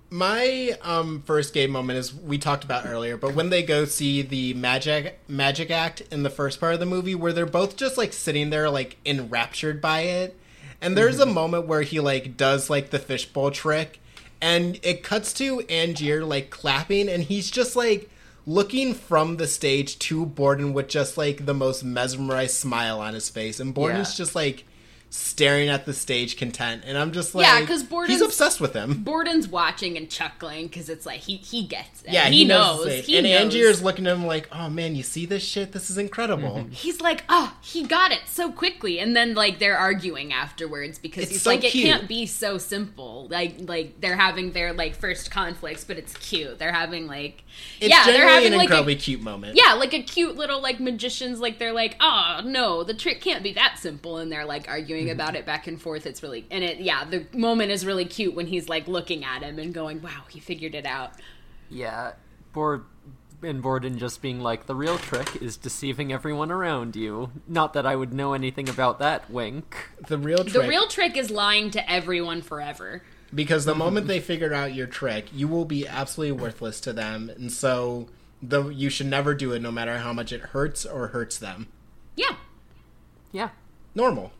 My um first gay moment is we talked about earlier, but when they go see the magic magic act in the first part of the movie where they're both just like sitting there like enraptured by it. And there's a moment where he like does like the fishbowl trick and it cuts to Angier like clapping and he's just like looking from the stage to Borden with just like the most mesmerized smile on his face and Borden's Yeah. just like staring at the stage content and I'm just like Yeah, 'cause he's Borden's- obsessed with him. Borden's watching and chuckling because it's like he he gets it. Yeah, he, knows. the. He and knows. Angier's looking at him like, "Oh man, you see this shit? This is incredible." Mm-hmm. he's like, oh, he got it so quickly, and then like they're arguing afterwards because It's he's so like, cute. it can't be so simple. Like, like they're having their like first conflicts, but it's cute. They're having like, It's yeah, they're having an like incredibly a, cute moment. yeah, like a cute little like magicians. Like they're like, oh no, the trick can't be that simple, and they're like arguing Mm-hmm. about it back and forth. It's really and it yeah, the moment is really cute when he's like looking at him and going, wow, he figured it out. Yeah, Bord and Borden just being like, the real trick is deceiving everyone around you. Not that I would know anything about that. Wink. The real trick. The real trick is lying to everyone forever. because the moment they figure out your trick, you will be absolutely worthless to them, and so the you should never do it, no matter how much it hurts or hurts them. Yeah. Yeah, Normal.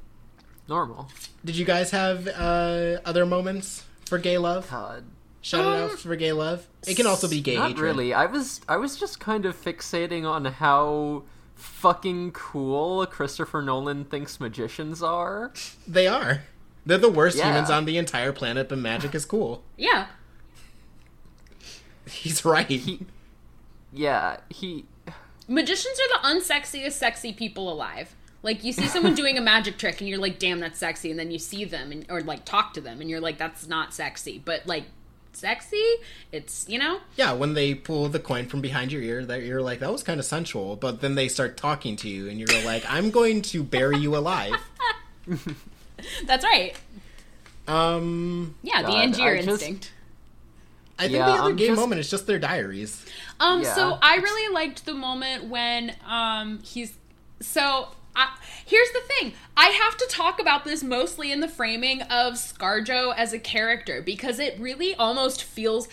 Normal. Did you guys have uh, other moments for gay love? God. Shout it out Um, for gay love. It can also be gay Not hatred. really. I was I was just kind of fixating on how fucking cool Christopher Nolan thinks magicians are. They are. They're the worst Yeah. humans on the entire planet, but magic is cool. Yeah. He's right. He Yeah, he Magicians are the unsexiest sexy people alive. Like you see someone doing a magic trick and you're like, "Damn, that's sexy," and then you see them and or like talk to them and you're like, "That's not sexy." But like sexy, it's you know. Yeah, when they pull the coin from behind your ear, that you're like, that was kind of sensual. But then they start talking to you, and you're like, I'm going to bury you alive. That's right. Um, Yeah, the God, Angier I just- instinct. I think Yeah, the other I'm gay just- moment is just their diaries. Um, Yeah. so I really liked the moment when um he's so I, here's the thing. I have to talk about this mostly in the framing of ScarJo as a character because it really almost feels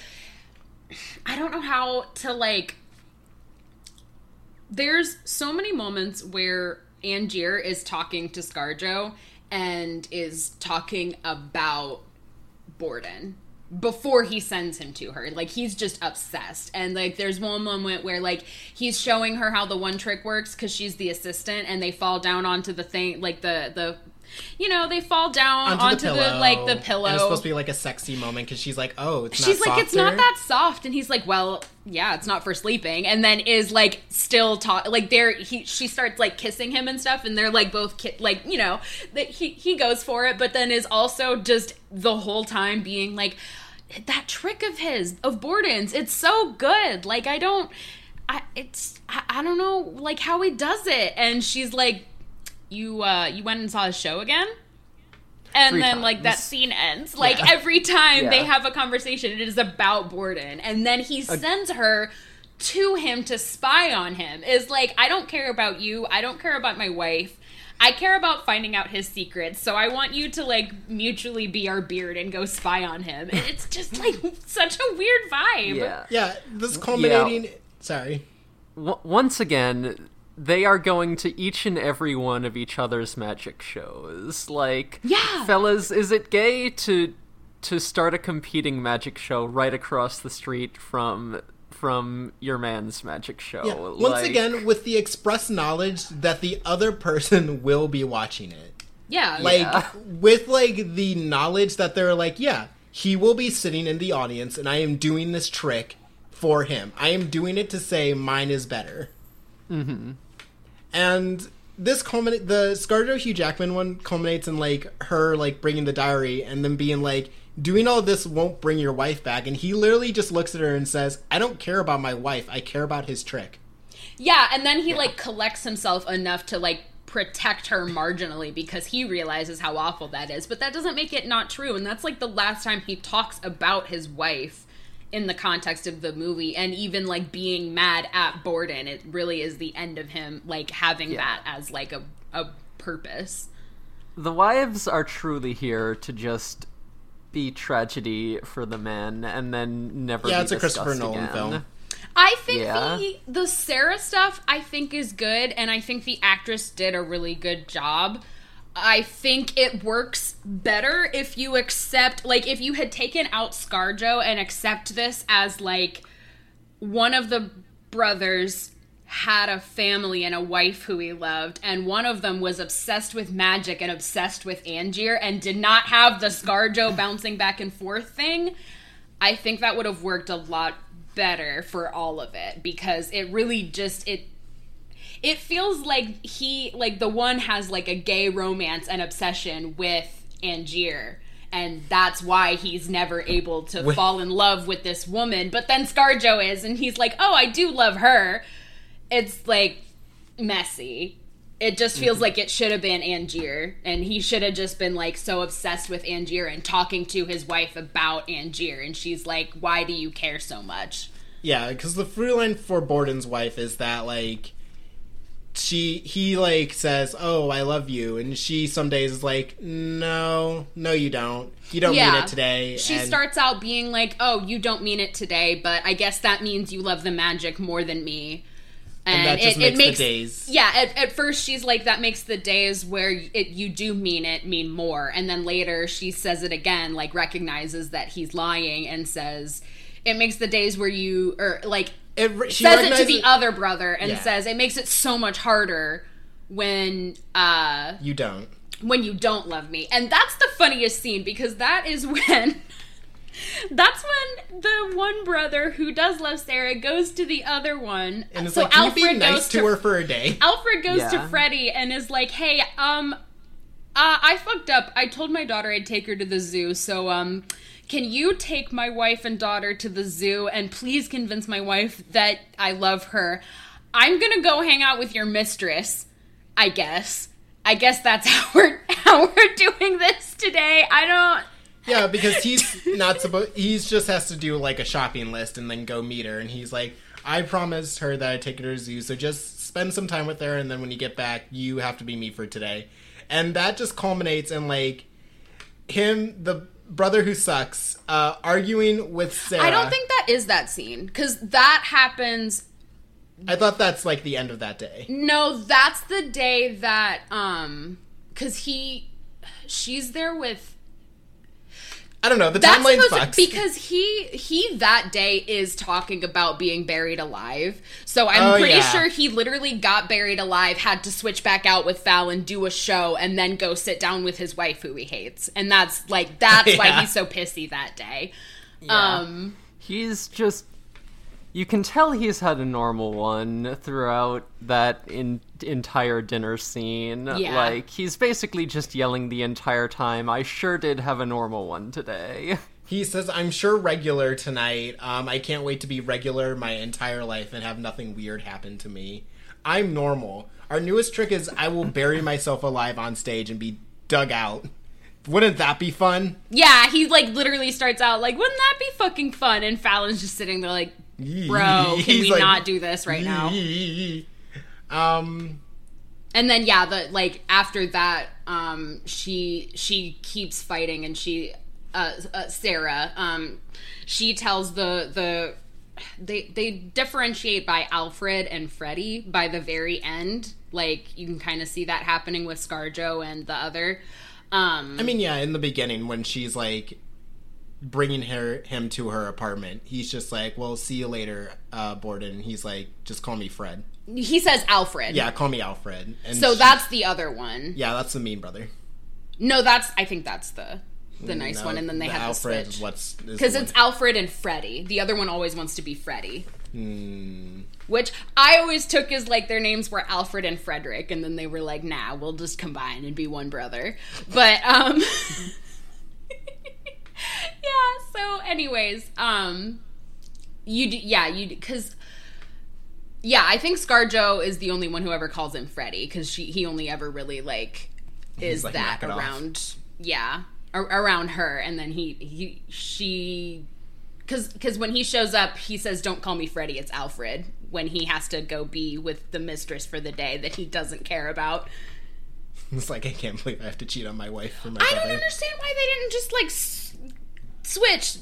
I don't know how to like there's so many moments where Angier is talking to ScarJo and is talking about Borden before he sends him to her. Like he's just obsessed. And like there's one moment where like he's showing her how the one trick works cuz she's the assistant and they fall down onto the thing like the the you know, they fall down onto, onto, the, the, like the pillow. And it's supposed to be like a sexy moment because she's like, "Oh, it's She's like, it's not that soft, and he's like, well, yeah, it's not for sleeping. And then is like still talk like there. He she starts like kissing him and stuff, and they're like both ki- like you know that he he goes for it, but then is also just the whole time being like that trick of his of Borden's. It's so good. Like I don't. I it's I, I don't know like how he does it, and she's like, you uh you went and saw his show again. And Three then, like, that scene ends. Like, Yeah. every time they have a conversation, it is about Borden. And then he sends her to him to spy on him. Is like, I don't care about you. I don't care about my wife. I care about finding out his secrets. So I want you to, like, mutually be our beard and go spy on him. And it's just, like, such a weird vibe. Yeah. Yeah, this culminating. Sorry. W- once again, they are going to each and every one of each other's magic shows. Like, Yeah. fellas, is it gay to to start a competing magic show right across the street from from your man's magic show? Yeah. Once Like- again, with the express knowledge that the other person will be watching it. Yeah. Like Yeah. with like the knowledge that they're like, yeah, he will be sitting in the audience, and I am doing this trick for him. I am doing it to say mine is better. Mm-hmm. And this culminate the ScarJo Hugh Jackman one culminates in like her like bringing the diary and then being like doing all this won't bring your wife back and he literally just looks at her and says i don't care about my wife i care about his trick Yeah, and then he like collects himself enough to like protect her marginally because he realizes how awful that is. But that doesn't make it not true. And that's like the last time he talks about his wife in the context of the movie and even like being mad at Borden. It really is the end of him like having Yeah. that as like a a purpose. the wives are truly here to just be tragedy for the men and then never Yeah, be it's a Christopher Nolan again. film. I think Yeah. the the Sarah stuff I think is good and I think the actress did a really good job. I think it works better if you accept like if you had taken out ScarJo and accept this as like one of the brothers had a family and a wife who he loved, and one of them was obsessed with magic and obsessed with Angier and did not have the ScarJo bouncing back and forth thing. I think that would have worked a lot better for all of it because it really just it it feels like he like the one has like a gay romance and obsession with Angier and that's why he's never able to With- fall in love with this woman but then Scarjo is and he's like oh I do love her it's like messy it just feels mm-hmm. like it should have been Angier and he should have just been like so obsessed with Angier and talking to his wife about Angier and she's like why do you care so much Yeah, because the through line for Borden's wife is that like she he like says, "Oh, I love you," and she some days is like, "No, no, you don't. You don't mean it today." She and- starts out being like, "Oh, you don't mean it today, but I guess that means you love the magic more than me." And, just it, makes it the days- Yeah, at, at first she's like, "That makes the days where it you do mean it mean more," and then later she says it again, like recognizes that he's lying and says, "It makes the days where you or like." It, she says it to the other brother and Yeah. says it makes it so much harder when uh You don't. when you don't love me. And that's the funniest scene because that is when that's when the one brother who does love Sarah goes to the other one. And it's so like, can Alfred you be nice goes to her for a day? Alfred goes to Yeah. Freddie and is like, "Hey, um uh, I fucked up. I told my daughter I'd take her to the zoo. So, um, can you take my wife and daughter to the zoo and please convince my wife that I love her? I'm gonna go hang out with your mistress. I guess. I guess that's how we're how we're doing this today. I don't. Yeah, because he's not supposed. He's just has to do like a shopping list and then go meet her. And he's like, "I promised her that I'd take her to the zoo, so just spend some time with her, and then when you get back, you have to be me for today." And that just culminates in like him, the brother who sucks, uh, arguing with Sarah. I don't think that is that scene because that happens I thought that's like the end of that day. No, that's the day that um cuz he she's there with I don't know. The That's timeline supposed fucks. because he he that day is talking about being buried alive. So I'm Oh, pretty yeah. sure he literally got buried alive, had to switch back out with Fallon, do a show, and then go sit down with his wife who he hates. And that's like that's why he's so pissy that day. Yeah. Um He's just. You can tell he's had a normal one throughout that in, entire dinner scene. Yeah. Like, he's basically just yelling the entire time, I sure did have a normal one today. he says, "I'm sure regular tonight. Um, I can't wait to be regular my entire life and have nothing weird happen to me. I'm normal. Our newest trick is I will bury myself alive on stage and be dug out. Wouldn't that be fun? yeah, he like literally starts out like, wouldn't that be fucking fun? And Fallon's just sitting there like, bro, can we like, not do this right now? Um, and then yeah the like after that um she she keeps fighting and she uh, uh sarah um she tells the the they they differentiate by alfred and freddie by the very end. Like you can kind of see that happening with scarjo and the other. Um I mean, yeah, in the beginning when she's like bringing her him to her apartment, he's just like, "Well, see you later, uh, Borden." He's like, "Just call me Fred." he says alfred Yeah, call me Alfred. And so she- that's the other one yeah, that's the mean brother. no that's i think that's the the nice No, one and then they the have Alfred the switch what's because it's Alfred and Freddie. The other one always wants to be Freddie, Hmm. which I always took as like their names were Alfred and Frederick, and then they were like, "Nah, we'll just combine and be one brother." But um, yeah. So, anyways, um, you do, yeah, you because. Yeah, I think ScarJo is the only one who ever calls him Freddie because she he only ever really like is like, that it off. around yeah ar- around her and then he he she because because when he shows up he says don't call me Freddie it's Alfred when he has to go be with the mistress for the day that he doesn't care about It's like I can't believe I have to cheat on my wife for my I don't understand why they didn't just like s- switch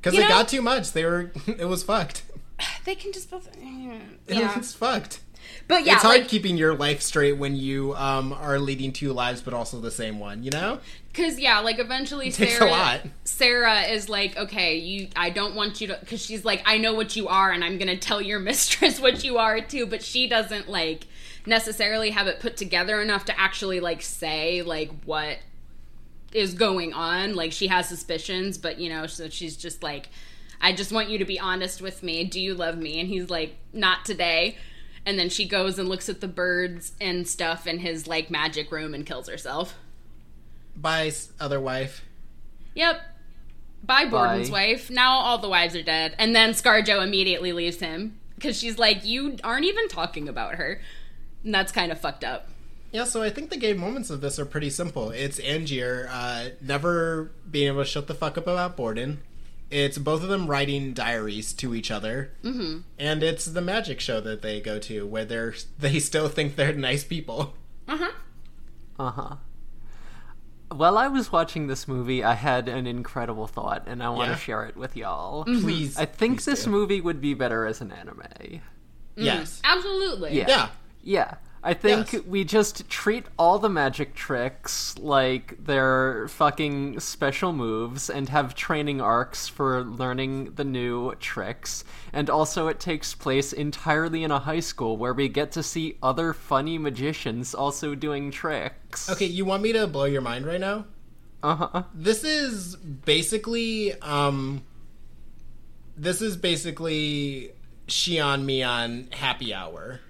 because it know- got too much. They were it was fucked. they can just both It yeah was fucked. but yeah it's hard like keeping your life straight when you um are leading two lives, but also the same one. You know, Cause yeah, like eventually a Sarah. Sarah is like, okay, you, I don't want you to, cause she's like, I know what you are, and I'm gonna tell your mistress what you are too. But she doesn't like necessarily have it put together enough to actually like say like what is going on. Like she has suspicions, but you know, so she's just like, I just want you to be honest with me. Do you love me? And he's like, not today. And then she goes and looks at the birds and stuff in his like magic room and kills herself. by other wife. Yep. Bye, Borden's Bye. wife. Now all the wives are dead. And then Scarjo immediately leaves him because she's like, You aren't even talking about her. And that's kind of fucked up. Yeah, so I think the gay moments of this are pretty simple. It's Angier uh, never being able to shut the fuck up about Borden. It's both of them writing diaries to each other, mm-hmm. and it's the magic show that they go to where they're they still think they're nice people. Uh huh. Uh huh. While I was watching this movie, I had an incredible thought, and I want Yeah? to share it with y'all. Please, I think please this do. movie would be better as an anime. Yes, Absolutely. Yeah. yeah, Yeah. I think Yes. we just treat all the magic tricks like they're fucking special moves and have training arcs for learning the new tricks. And also, it takes place entirely in a high school where we get to see other funny magicians also doing tricks. Okay, you want me to blow your mind right now? Uh huh. This is basically um this is basically Shion Mion happy hour.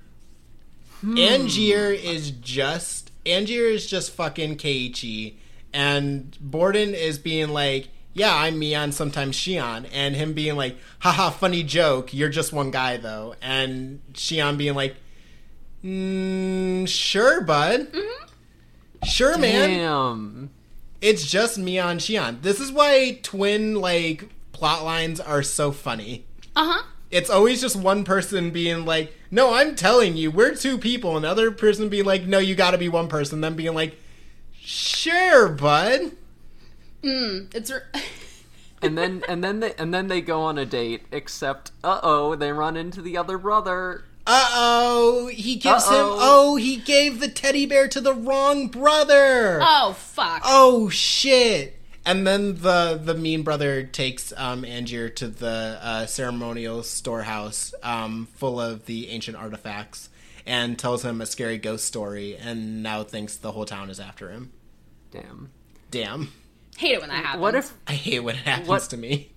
Angier is just Angier is just fucking Keiichi and Borden is being like, Yeah, I'm Mion, sometimes Shion, and him being like, haha, funny joke, you're just one guy though, and Shion being like, mm, sure, bud. Sure, man Damn. it's just Mion Shion. This is why twin like plot lines are so funny. Uh huh. It's always just one person being like, "No, I'm telling you, we're two people," another person being like, "No, you got to be one person." Then being like, "Sure, bud." Mm, it's. Re- and then and then they and then they go on a date. Except, uh oh, they run into the other brother. Uh oh, he gives him. Uh-oh. Oh, he gave the teddy bear to the wrong brother. oh, fuck. Oh shit. And then the the mean brother takes um, Angier to the uh, ceremonial storehouse um, full of the ancient artifacts and tells him a scary ghost story, and now thinks the whole town is after him. Damn. Damn, Hate it when that happens. What if I hate when it happens What- to me.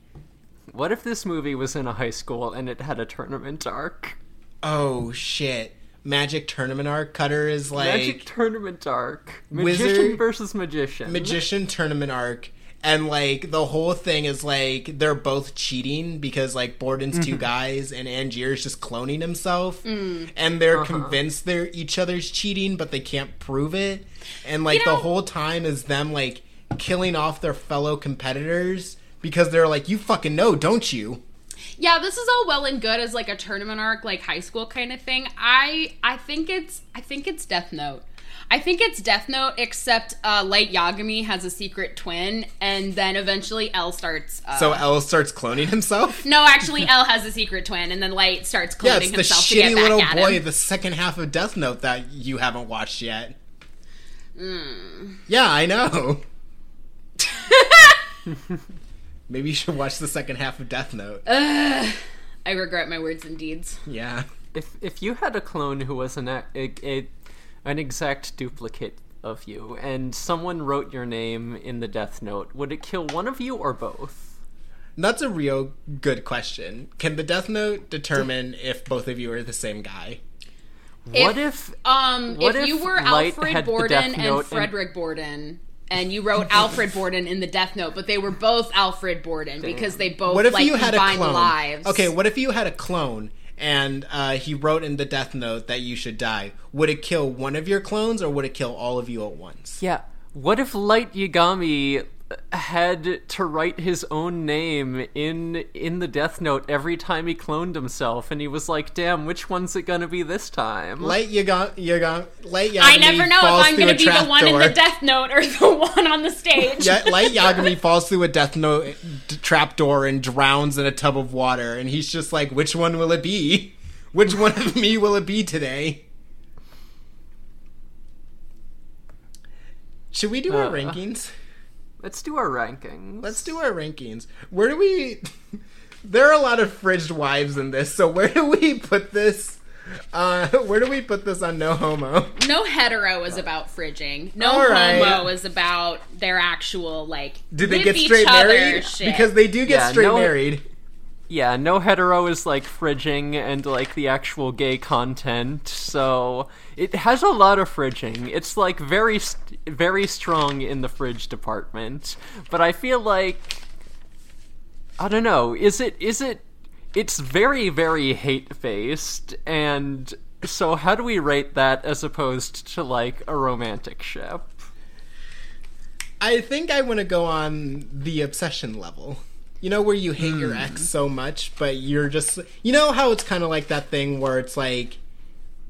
what if this movie was in a high school and it had a tournament arc? Oh shit! Magic tournament arc. Cutter is like Magic tournament arc. Magician Wizard- versus magician. magician tournament arc and like the whole thing is like they're both cheating because like Borden's two mm-hmm. guys and Angier's just cloning himself. Mm. And they're uh-huh. convinced they're each other's cheating but they can't prove it. And like You know- the whole time is them like killing off their fellow competitors because they're like you fucking know don't you? Yeah, this is all well and good as like a tournament arc, like high school kind of thing. I I think it's I think it's Death Note. I think it's Death Note, except uh, Light Yagami has a secret twin, and then eventually L starts. Uh, so L starts cloning himself no, actually, L has a secret twin, and then Light starts cloning yeah cloning it's the himself to get shitty little boy the second half of Death Note that you haven't watched yet Hmm. Yeah, I know. Maybe you should watch the second half of Death Note. I regret my words and deeds. yeah. If if you had a clone who was an a, a, a- an exact duplicate of you, and someone wrote your name in the Death Note, would it kill one of you or both? That's a real good question. Can the Death Note determine if both of you are the same guy? what if Um, What if, you if were Light Alfred Borden and Note and- Frederick Borden, and you wrote Alfred Borden in the Death Note, but they were both Alfred Borden because they both What if like you had a clone? lives. Okay, what if you had a clone and uh, he wrote in the Death Note that you should die? Would it kill one of your clones or would it kill all of you at once? Yeah. What if Light Yagami had to write his own name in in the Death Note every time he cloned himself, and he was like, "Damn, which one's it gonna be this time?" Light Yaga, Yaga, Light Yagami I never know falls if I'm gonna be the one in the. Death Note or the one on the stage. Yeah, Light Yagami falls through a Death Note d- trapdoor and drowns in a tub of water, and he's just like, "Which one will it be? Which one of me will it be today?" Should we do our Uh, rankings? Let's do our rankings. Let's do our rankings. Where do we? there are a lot of fridged wives in this, so where do we put this? Uh, where do we put this on No Homo? No hetero is about fridging. No All right. homo is about their actual like. Did they get straight married? shit. Because they do get Yeah, straight no- married. Yeah, no hetero is like fridging and like the actual gay content, so it has a lot of fridging. It's like very, st- very strong in the fridge department, but I feel like I don't know. Is it? Is it? It's very, very hate based, and so how do we rate that as opposed to like a romantic ship? I think I want to go on the obsession level. You know, where you hate your ex so much, but you're just. You know how it's kind of like that thing where it's like,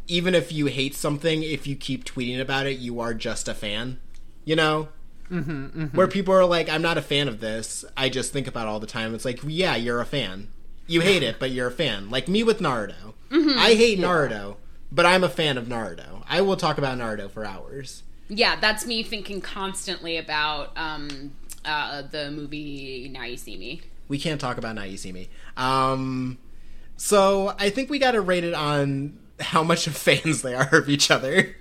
even if you hate something, if you keep tweeting about it, you are just a fan? You know? Mm-hmm, Where people are like, I'm not a fan of this. I just think about it all the time. It's like, yeah, you're a fan. You hate it, but you're a fan. Like me with Naruto. I hate Naruto, but I'm a fan of Naruto. I will talk about Naruto for hours. yeah, that's me thinking constantly about um uh the movie Now You See Me. we can't talk about now you see me um so i think we gotta rate it on how much of fans they are of each other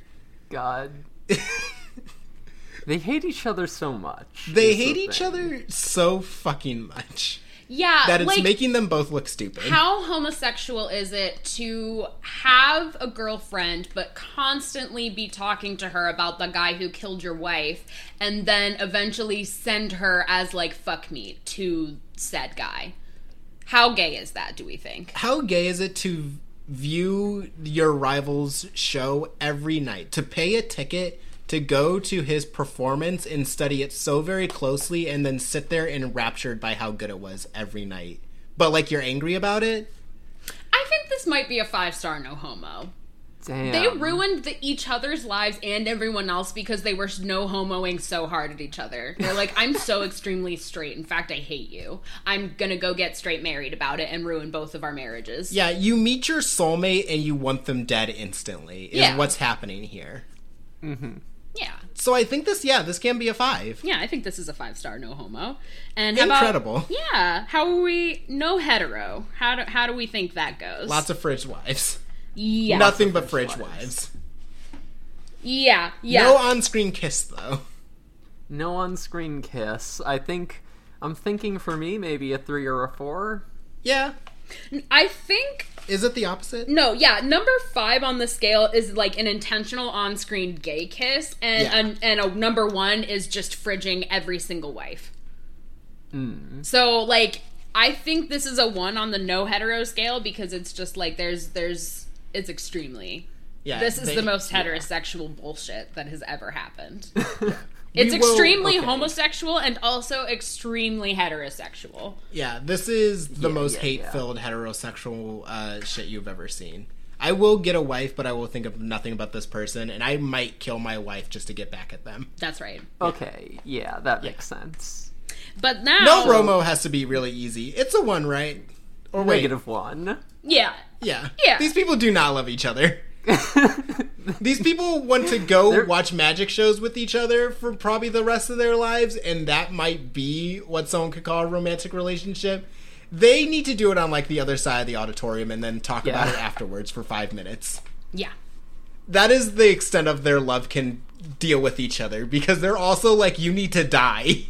God, they hate each other so much. they is the hate each thing. other so fucking much Yeah, that it's like making them both look stupid how homosexual is it to have a girlfriend but constantly be talking to her about the guy who killed your wife and then eventually send her as like fuck me to said guy? How gay is that, do we think? how gay is it to view your rival's show every night to pay a ticket to go to his performance and study it so very closely and then sit there enraptured by how good it was every night but like you're angry about it I think this might be a five star no homo. Damn. They ruined the, each other's lives and everyone else because they were no homoing so hard at each other. They're like, I'm so extremely straight. In fact, I hate you. I'm gonna go get straight married about it and ruin both of our marriages. Yeah, you meet your soulmate and you want them dead instantly. Is Yeah. what's happening here. Mm-hmm. Yeah. So I think this, yeah, this can be a five. Yeah, I think this is a five star no homo. And how about- Incredible. yeah. How are we no hetero? How do how do we think that goes? Lots of fridge wives. yeah. Nothing but fridge fridge wives. wives. Yeah. Yeah. No on-screen kiss though. No on-screen kiss. I think I'm thinking for me maybe a three or a four. Yeah. I think Is it the opposite? no, yeah, number five on the scale is like an intentional on-screen gay kiss, and Yeah. and, and a number one is just fridging every single wife. Hmm. So like, I think this is a one on the no hetero scale because it's just like there's there's it's extremely. Yeah. This is they- the most heterosexual bullshit that has ever happened. It's We will- extremely okay. homosexual and also extremely heterosexual. Yeah, this is the Yeah, most yeah, hate-filled heterosexual uh, shit you've ever seen. I will get a wife, but I will think of nothing about this person, and I might kill my wife just to get back at them. That's right. Okay, yeah, that makes sense. But now, No Romo has to be really easy. It's a one, right? Or wait, Negative one. yeah, yeah, Yeah. These people do not love each other. These people want to go They're- watch magic shows with each other for probably the rest of their lives, and that might be what someone could call a romantic relationship. They need to do it on like the other side of the auditorium and then talk about it afterwards for five minutes. yeah. That is the extent of their love can deal with each other because they're also like, you need to die.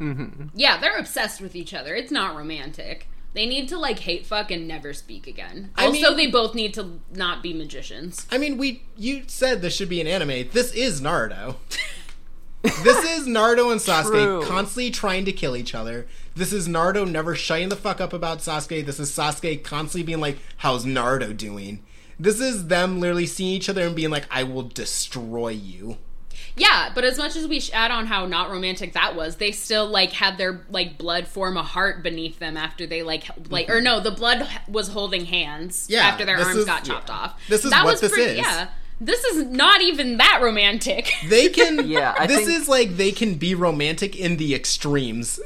Mm-hmm. Yeah, they're obsessed with each other. It's not romantic. They need to like hate fuck and never speak again. I also, mean- they both need to not be magicians. I mean, we you said this should be an anime. This is Naruto. this is Naruto and Sasuke True. constantly trying to kill each other. This is Naruto never shutting the fuck up about Sasuke. This is Sasuke constantly being like, "How's Naruto doing?" This is them literally seeing each other and being like, "I will destroy you." Yeah, but as much as we shat on how not romantic that was, they still like had their like blood form a heart beneath them after they like like or mm-hmm. no, the blood was holding hands Yeah, after their arms is- got chopped off. This is that what was this pretty, is. Yeah, this is not even that romantic. They can. Yeah, I this think- is like they can be romantic in the extremes.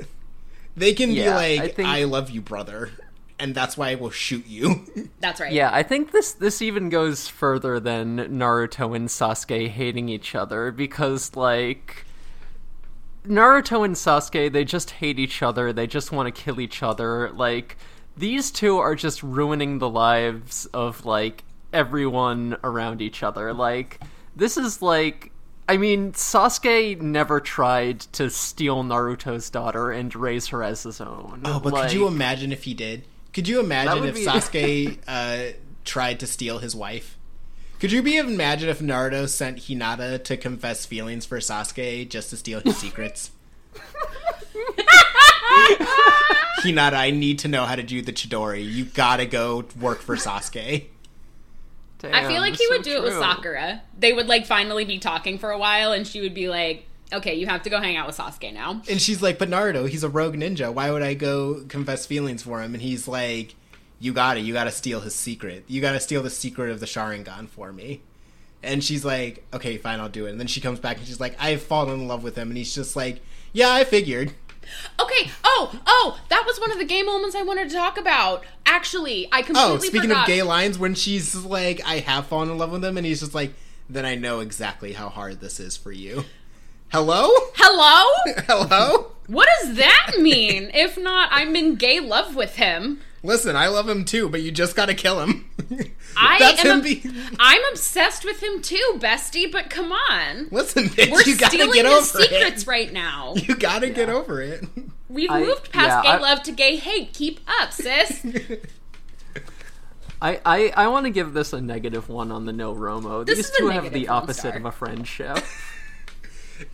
They can be like, I think- "I love you, brother," and that's why I will shoot you. That's right. Yeah, I think this this even goes further than Naruto and Sasuke hating each other because like Naruto and Sasuke they just hate each other, they just want to kill each other. Like these two are just ruining the lives of like everyone around each other. Like this is like I mean, Sasuke never tried to steal Naruto's daughter and raise her as his own. Oh, but could you imagine if he did? Could you imagine if be- Sasuke uh, tried to steal his wife? Could you be imagine if Naruto sent Hinata to confess feelings for Sasuke just to steal his secrets? Hinata, I need to know how to do the Chidori. You gotta go work for Sasuke. I feel like he so would do it with true. Sakura. They would like finally be talking for a while, and she would be like, "Okay, you have to go hang out with Sasuke now." And she's like, but Naruto, he's a rogue ninja. Why would I go confess feelings for him? And he's like, you got it. You got to steal his secret. You got to steal the secret of the Sharingan for me. And she's like, okay, fine, I'll do it. And then she comes back and she's like, I've fallen in love with him. And he's just like, yeah, I figured. Okay. Oh, oh, that was one of the gay moments I wanted to talk about. Actually, I oh, completely Oh, speaking forgot. of gay lines, when she's like, I have fallen in love with him, and he's just like, then I know exactly how hard this is for you. Hello? Hello? Hello? What does that mean? if not, I'm in gay love with him. Listen, I love him too, but you just gotta kill him. I That's am. him ob- be- I'm obsessed with him too, bestie. But come on, Listen, bitch, we're you gotta stealing get his over secrets it. right now. You gotta get over it. We've I- moved past yeah, gay I- love to gay hate. Keep up, sis. I, I, I want to give this a negative one on the no Romo. This These is a two have the opposite star. of a friendship.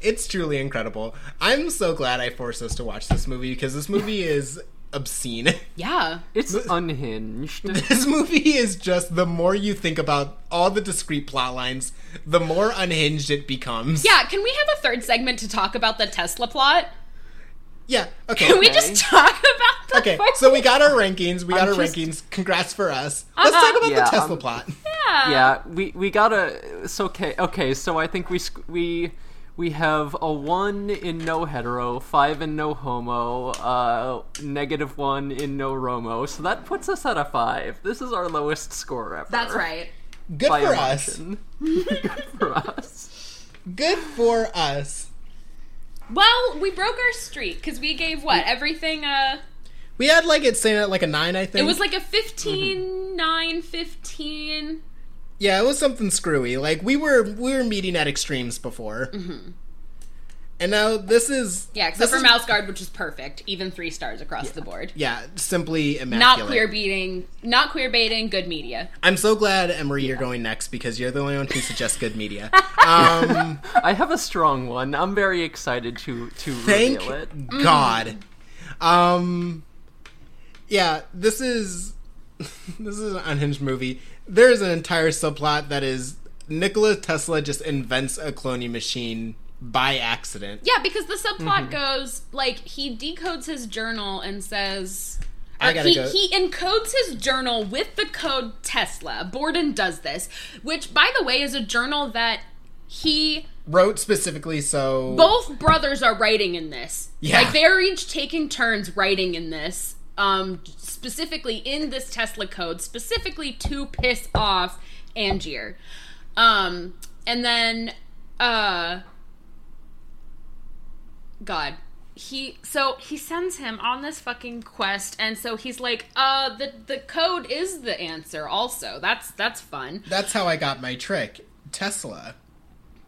It's truly incredible. I'm so glad I forced us to watch this movie because this movie is obscene. yeah. It's unhinged. This movie is just the more you think about all the discrete plot lines, the more unhinged it becomes. Yeah. Can we have a third segment to talk about the Tesla plot? Yeah. Okay. Can we Okay. just talk about the Okay, fucking- so we got our rankings. We got I'm our just- rankings. Congrats for us. Let's Uh-huh. talk about Yeah, the Tesla um, plot. yeah. yeah, we we gotta. It's okay. Okay, so I think we we we have a one in no hetero, five in no homo, uh, negative one in no romo. So that puts us at a five. This is our lowest score ever. That's right. Good by for a us. Good for us. Good for us. Well, we broke our streak because we gave what everything. Uh, We had like it saying at like a nine, I think. it was like a 15, 9, 15. Yeah, it was something screwy. Like we were we were meeting at extremes before, and now this is Yeah, except this for is- Mouse Guard, which is perfect, even three stars across the board. Yeah, simply immaculate. Not queer beating, not queer baiting. Good media. I'm so glad Emory, you're going next because you're the only one who suggests good media. Um, I have a strong one. I'm very excited to to thank reveal it. God. Um, yeah, this is this is an unhinged movie. There is an entire subplot that is Nikola Tesla just invents a cloning machine by accident. Yeah, because the subplot Mm-hmm. goes like he decodes his journal and says. I gotta he, go- he encodes his journal with the code Tesla. Borden does this, which, by the way, is a journal that he Wrote specifically so both brothers are writing in this. Yeah. Like they're each taking turns writing in this. Um specifically in this Tesla code, specifically to piss off Angier. Um and then uh God. He so he sends him on this fucking quest and so he's like, uh the the code is the answer also. That's that's fun. That's how I got my trick. Tesla.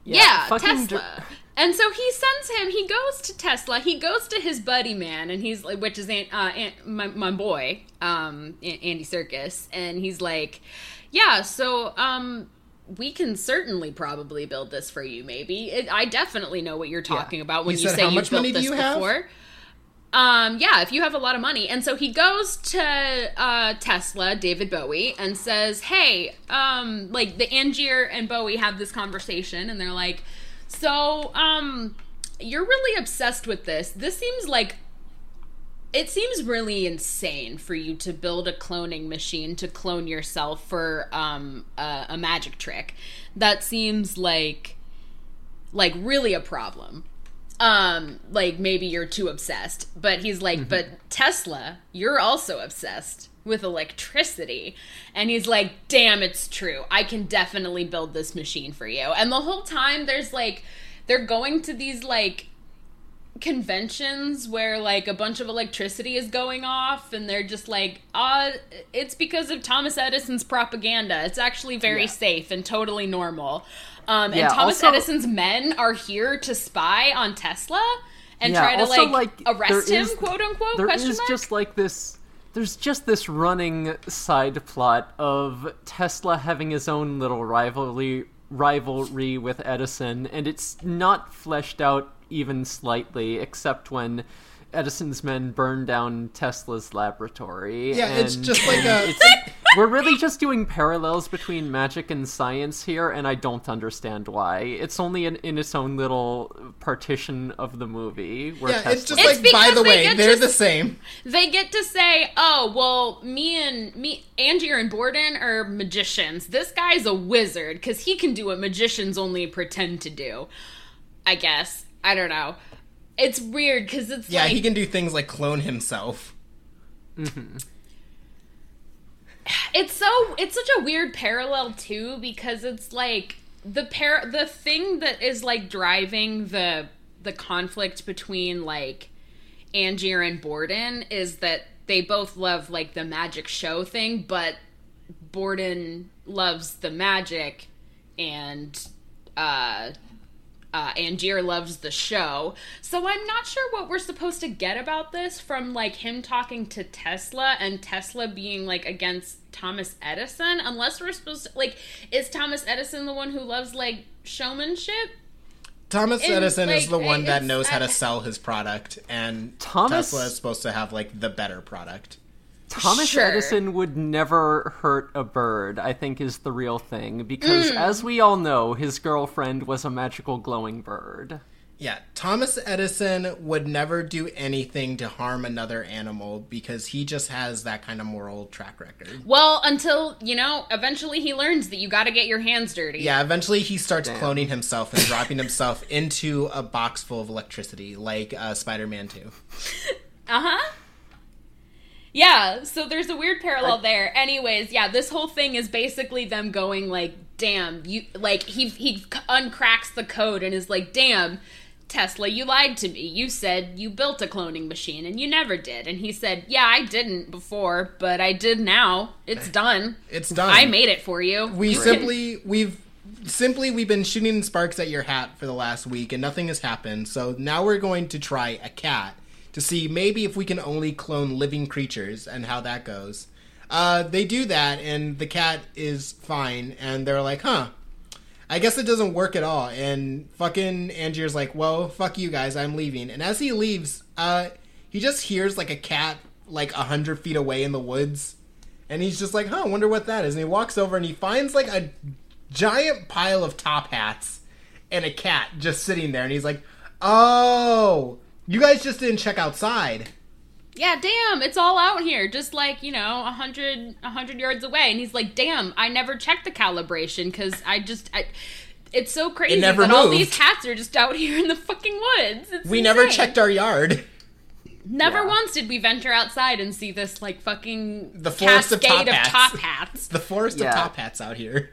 Yeah, fucking Tesla. dr- and so he sends him. He goes to Tesla. He goes to his buddy man, and he's like, which is Aunt, uh, Aunt, my my boy, um, Andy Serkis, and he's like, yeah. So um, we can certainly probably build this for you. Maybe it, I definitely know what you're talking about when He you said, say "How you much built money do this you have?" Um, yeah, if you have a lot of money. And so he goes to uh, Tesla, David Bowie, and says, Hey, um, like the Angier and Bowie have this conversation, and they're like, So, um, you're really obsessed with this. This seems like it seems really insane for you to build a cloning machine to clone yourself for um, a, a magic trick. That seems like like really a problem um like maybe you're too obsessed. But he's like but tesla you're also obsessed with electricity. And he's like damn it's true. I can definitely build this machine for you. And the whole time there's like they're going to these like conventions where like a bunch of electricity is going off. And they're just like uh it's because of Thomas Edison's propaganda. It's actually very Yeah. safe and totally normal um and Thomas also- Edison's men are here to spy on Tesla and Yeah, try to also, like, like, arrest him is- quote unquote There question is mark? just like this. There's just this running side plot of Tesla having his own little rivalry rivalry with Edison, and it's not fleshed out even slightly, except when Edison's men burn down Tesla's laboratory. Yeah, it's just like a- it's- we're really just doing parallels between magic and science here, and I don't understand why. It's only in, in its own little partition of the movie where Yeah, it's Tesla just It's like by the way, they're to the same. they get to say, "Oh, well, me and me, Angier and Borden are magicians. This guy's a wizard because he can do what magicians only pretend to do." I guess I don't know. It's weird because it's Yeah, like he can do things like clone himself. it's so it's such a weird parallel too because it's like the par the thing that is like driving the the conflict between like Angier and Borden is that they both love like the magic show thing, but Borden loves the magic and uh uh, Angier loves the show. So I'm not sure what we're supposed to get about this from like him talking to Tesla and Tesla being like against Thomas Edison, unless we're supposed to like, is Thomas Edison the one who loves like showmanship? Thomas And, Edison is the one that knows how to sell his product, and Thomas- Tesla is supposed to have like the better product. Thomas Sure. Edison would never hurt a bird, I think is the real thing, because as we all know, his girlfriend was a magical glowing bird. Yeah, Thomas Edison would never do anything to harm another animal because he just has that kind of moral track record. Well, until, you know, eventually he learns that you gotta get your hands dirty. Yeah, eventually he starts Damn. cloning himself and dropping himself into a box full of electricity, like uh, Spider-Man 2. Uh huh. Yeah, so there's a weird parallel there. Anyways, yeah, this whole thing is basically them going like damn, you like he he uncracks the code and is like, damn. Tesla, you lied to me. You said you built a cloning machine and you never did. And he said, Yeah, I didn't before, but I did now. It's done. It's done. I made it for you. We simply we've simply we've been shooting sparks at your hat for the last week and nothing has happened. So now we're going to try a cat to see maybe if we can only clone living creatures and how that goes. Uh, they do that and the cat is fine and they're like, huh. I guess it doesn't work at all. And fucking Angier's like, well, fuck you guys, I'm leaving. And as he leaves, uh, he just hears like a cat like a hundred feet away in the woods. And he's just like, huh, I wonder what that is. And he walks over and he finds like a giant pile of top hats and a cat just sitting there. And he's like, oh, you guys just didn't check outside. yeah, damn, it's all out here, just like you know, a hundred, a hundred yards away. And he's like, damn, I never checked the calibration because I just, I, it's so crazy never that all these hats are just out here in the fucking woods. It's We never checked our yard. Never Yeah. once did we venture outside and see this like fucking The forest of cascade top hats. top hats. The forest Yeah. of top hats out here.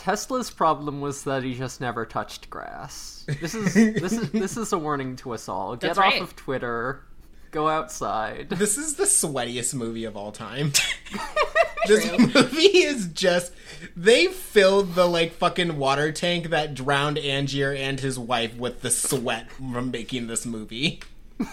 Tesla's problem was that he just never touched grass. This is this is this is a warning to us all. Get That's off right. of Twitter. Go outside. This is the sweatiest movie of all time. this True. movie is just they filled the like fucking water tank that drowned Angier and his wife with the sweat from making this movie.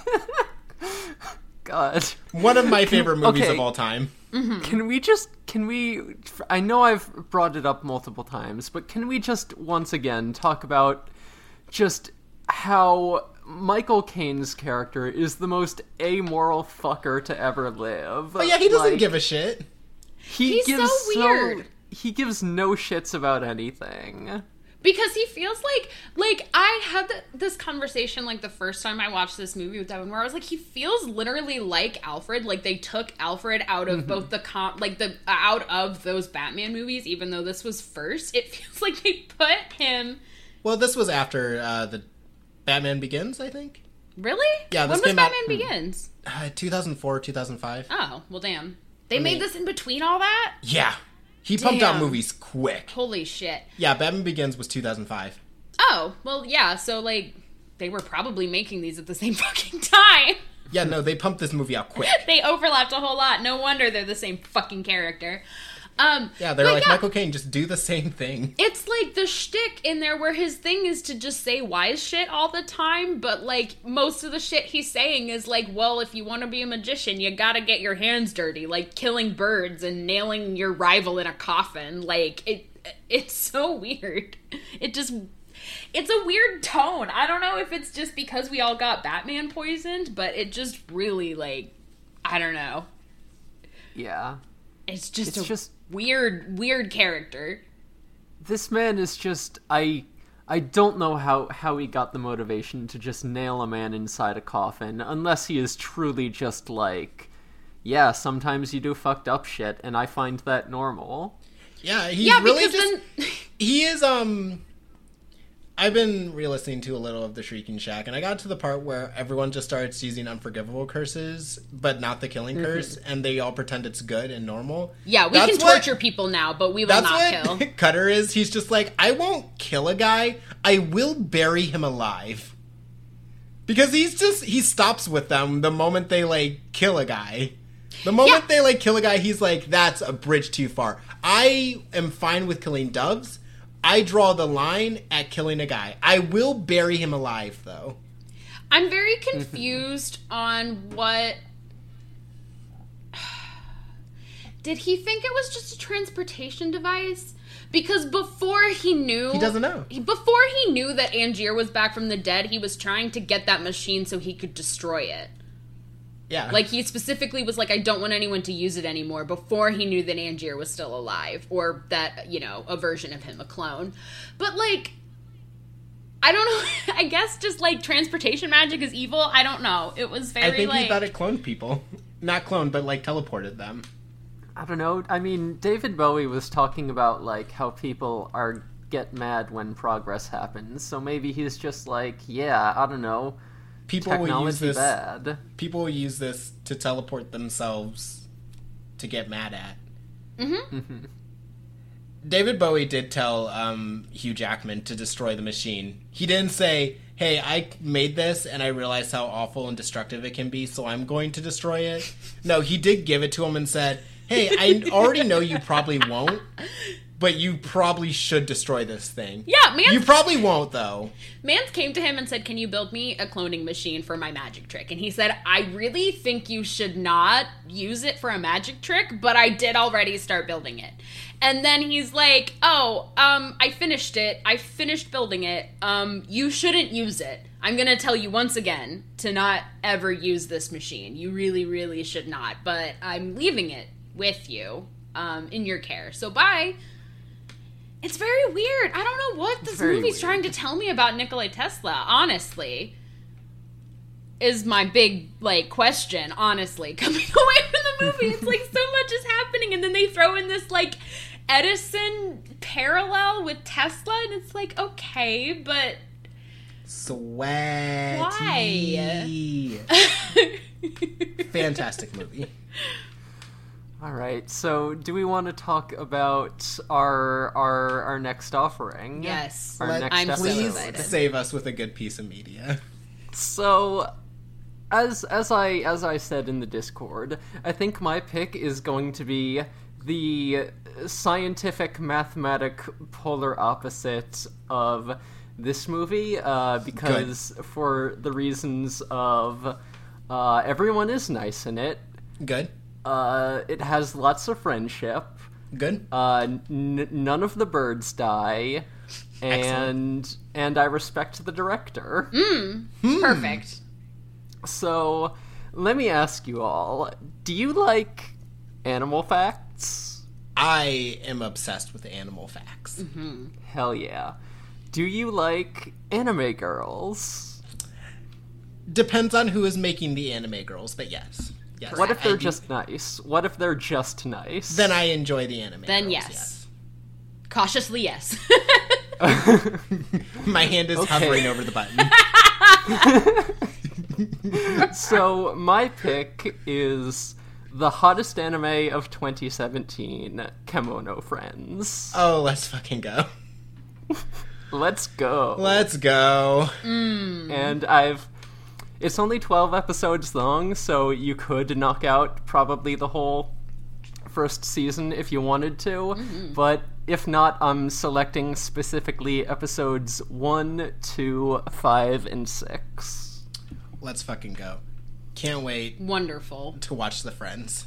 God. One of my favorite movies Okay. of all time. Mm-hmm. Can we just can we I know I've brought it up multiple times, but can we just once again talk about just how Michael Caine's character is the most amoral fucker to ever live. Oh yeah, he doesn't Like, give a shit. He He's so gives weird. he gives no shits about anything. Because he feels like like I had th- this conversation like the first time I watched this movie with Devon, where I was like, he feels literally like Alfred. Like they took Alfred out of both the comp, like the out of those Batman movies, even though this was first. It feels like they put him. Well, this was after uh, the Batman Begins, I think. Really? Yeah, When was came out- Batman Begins? Uh, 2004, 2005. Oh well, damn. They mean- made this in between all that. Yeah. He pumped out movies quick. Holy shit. Yeah, Batman Begins was 2005. Oh well, yeah. So like, they were probably making these at the same fucking time. Yeah, no, they pumped this movie out quick. they overlapped a whole lot. No wonder they're the same fucking character. Um, Yeah, they're like, yeah, Michael Caine, just do the same thing. It's like the shtick in there where his thing is to just say wise shit all the time, but like most of the shit he's saying is like, well, if you want to be a magician, you gotta get your hands dirty, like killing birds and nailing your rival in a coffin. Like it, it's so weird. It just. It's a weird tone. I don't know if it's just because we all got Batman poisoned, but it just really like I don't know. Yeah. It's just It's a just- weird, weird character. This man is just I I don't know how how he got the motivation to just nail a man inside a coffin unless he is truly just like yeah, sometimes you do fucked up shit and I find that normal. Yeah, he Yeah, really just. then He is, um. I've been re listening to a little of The Shrieking Shack, and I got to the part where everyone just starts using unforgivable curses, but not the killing mm-hmm. curse, and they all pretend it's good and normal. Yeah, we That's can what- torture people now, but we will That's not what kill. Cutter is. He's just like, I won't kill a guy. I will bury him alive. Because he's just he stops with them the moment they like kill a guy. The moment Yeah. they like kill a guy, he's like, that's a bridge too far. I am fine with killing doves. I draw the line at killing a guy. I will bury him alive though. I'm very confused on what. Did he think it was just a transportation device? Because before he knew. He doesn't know. Before he knew that Angier was back from the dead, he was trying to get that machine so he could destroy it. Yeah. Like he specifically was like, I don't want anyone to use it anymore before he knew that Angier was still alive, or that, you know, a version of him, a clone. But like I don't know. I guess just like transportation magic is evil. I don't know. It was very I think like he thought it cloned people. Not cloned, but like teleported them. I don't know. I mean, David Bowie was talking about like how people are get mad when progress happens. So maybe he's just like, yeah, I don't know. People will use Technology this bad. people will use this to teleport themselves to get mad at. Mhm. David Bowie did tell um, Hugh Jackman to destroy the machine. He didn't say, "Hey, I made this and I realized how awful and destructive it can be, so I'm going to destroy it." No, he did give it to him and said, "Hey, I already know you probably won't, but you probably should destroy this thing." Yeah, man. You probably won't though. Mans came to him and said, Can you build me a cloning machine for my magic trick? And he said, I really think you should not use it for a magic trick, but I did already start building it. And then he's like, Oh, um, I finished it. I finished building it. Um, you shouldn't use it. I'm gonna tell you once again to not ever use this machine. You really, really should not. But I'm leaving it with you, um, in your care. So bye. It's very weird. I don't know what this movie's weird. trying to tell me about Nikola Tesla, honestly. Is my big like question, honestly, coming away from the movie. It's like so much is happening and then they throw in this like Edison parallel with Tesla and it's like okay, but Sweaty. Why? Fantastic movie. All right. So, do we want to talk about our our our next offering? yes. Our Let- next I'm episode. Please excited. save us with a good piece of media. So, as as I as I said in the Discord, I think my pick is going to be the scientific mathematic polar opposite of this movie, uh, because for the reasons of uh, everyone is nice in it. Good. Uh, it has lots of friendship. Good. Uh, n- none of the birds die, and and I respect the director. Perfect. So, let me ask you all: Do you like animal facts? I am obsessed with animal facts. Hell yeah! Do you like anime girls? Depends on who is making the anime girls, but yes. Yes. What if they're do- just nice? What if they're just nice? Then I enjoy the anime. Then girls, yes. Cautiously yes. yes. My hand is Okay. hovering over the button. so my pick is the hottest anime of 2017, Kemono Friends. oh, let's fucking go. Let's go. Let's go. Mm. and I've it's only 12 episodes long, so you could knock out probably the whole first season if you wanted to. But if not, I'm selecting specifically episodes 1, 2, 5, and 6. Let's fucking go. Can't wait Wonderful. to watch The Friends.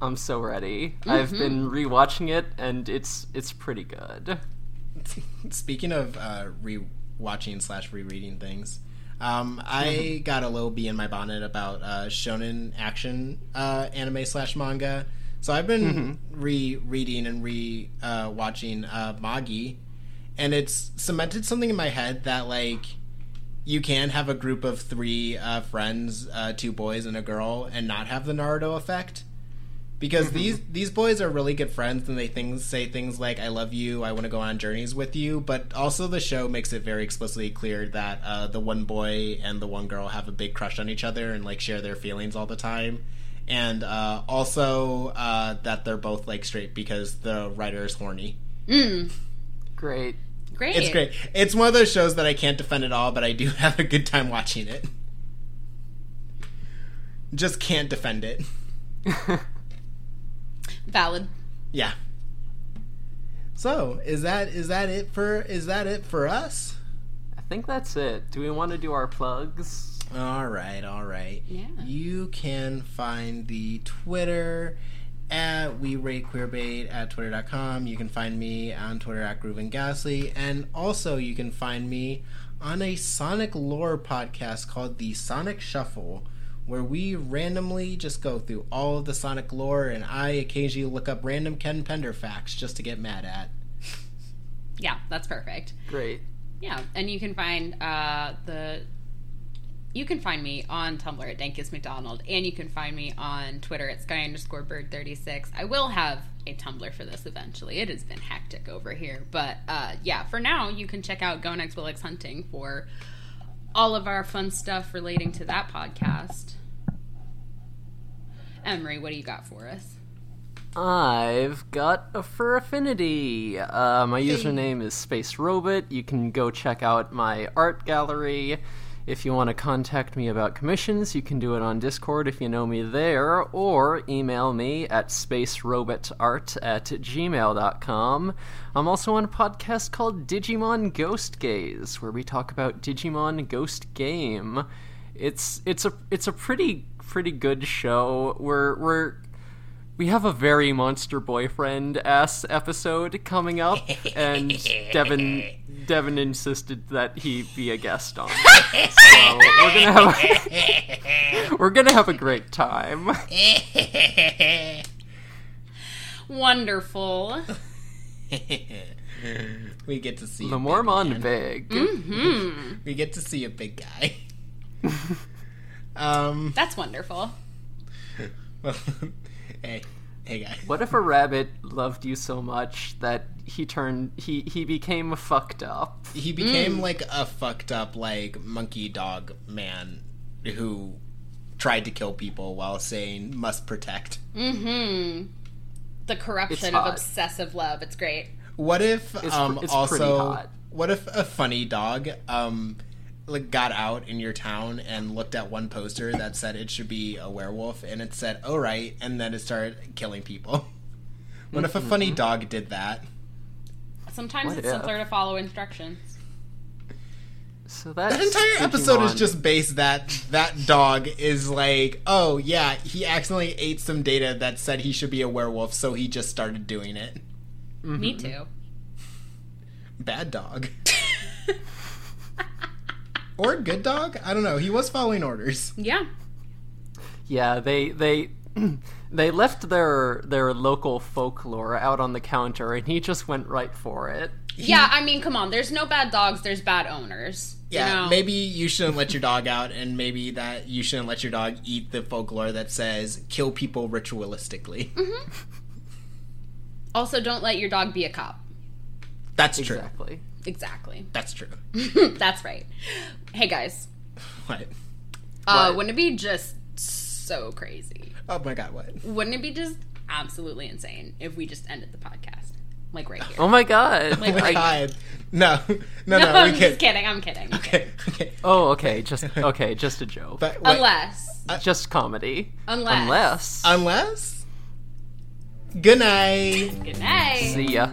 I'm so ready. I've been rewatching it and it's it's pretty good. Speaking of uh, re-watching slash rereading things, um, I got a little bee in my bonnet about uh, shonen action uh, anime slash manga. So I've been re-reading and re-watching uh, Magi, and it's cemented something in my head that like you can have a group of three uh, friends, uh, two boys and a girl, and not have the Naruto effect. Because these these boys are really good friends, and they things say things like "I love you," "I want to go on journeys with you," but also the show makes it very explicitly clear that uh, the one boy and the one girl have a big crush on each other and like share their feelings all the time, and uh, also uh, that they're both like straight because the writer is horny. Great. Great. It's great. It's one of those shows that I can't defend at all, but I do have a good time watching it. Just can't defend it. Valid. Yeah. So is that is that it for is that it for us? I think that's it. Do we want to do our plugs? All right, all right. Yeah. You can find the Twitter at we rate queerbait at twitter.com. You can find me on Twitter at Groove and Ghastly, and also you can find me on a Sonic lore podcast called the Sonic Shuffle, where we randomly just go through all of the Sonic lore, and I occasionally look up random Ken Pender facts just to get mad at. Yeah, that's perfect. Great. Yeah, and you can find uh, the. You can find me on Tumblr at Dankus McDonald, and you can find me on Twitter at Sky underscore Bird thirty six. I will have a Tumblr for this eventually. It has been hectic over here, but uh, yeah, for now you can check out Go Next Willix Hunting for all of our fun stuff relating to that podcast. Emory, what do you got for us? I've got a fur affinity. Uh, my username is Space Robot. You can go check out my art gallery. If you want to contact me about commissions, you can do it on Discord if you know me there, or email me at spacerobotart at gmail.com. I'm also on a podcast called Digimon Ghost Gays, where we talk about Digimon Ghost Game. It's it's a it's a pretty pretty good show. We're we're we have a very monster boyfriend ass episode coming up, and Devon Devon insisted that he be a guest on. it. So we're gonna have we're gonna have a great time. Wonderful. we get to see The a big Mormon man. big. Hmm. We get to see a big guy. um. That's wonderful. Well, hey, hey, guy. What if a rabbit loved you so much that he turned he he became fucked up? He became like a fucked up like monkey dog man who tried to kill people while saying must protect. Mm-hmm. The corruption of obsessive love. It's great. What if It's um pr- it's pretty also hot. what if a funny dog um like got out in your town and looked at one poster that said it should be a werewolf and it said oh right and then it started killing people. What if a funny Mm-hmm. dog did that? Sometimes What it's if? simpler to follow instructions. So that The entire episode is just based that that dog is like, oh yeah, he accidentally ate some data that said he should be a werewolf, so he just started doing it. Me too. Bad dog. or good dog? I don't know. He was following orders. Yeah. Yeah, they they they left their their local folklore out on the counter, and he just went right for it. Yeah, I mean, come on. There's no bad dogs. There's bad owners. you Yeah, know? maybe you shouldn't let your dog out, and maybe that you shouldn't let your dog eat the folklore that says kill people ritualistically. Mm-hmm. Also, don't let your dog be a cop. That's true. Exactly. Exactly. That's true. That's right. Hey guys, What? uh, What? wouldn't it be just so crazy? Oh my god, what? Wouldn't it be just absolutely insane if we just ended the podcast like right here? Oh my god. Oh my Like- god. No. No, no, no, I'm just kidding. I'm kidding. Okay, okay. Oh, okay. Just okay. Just a joke. But wait, Unless, just comedy. unless, Unless. unless Good night. Good night. See ya.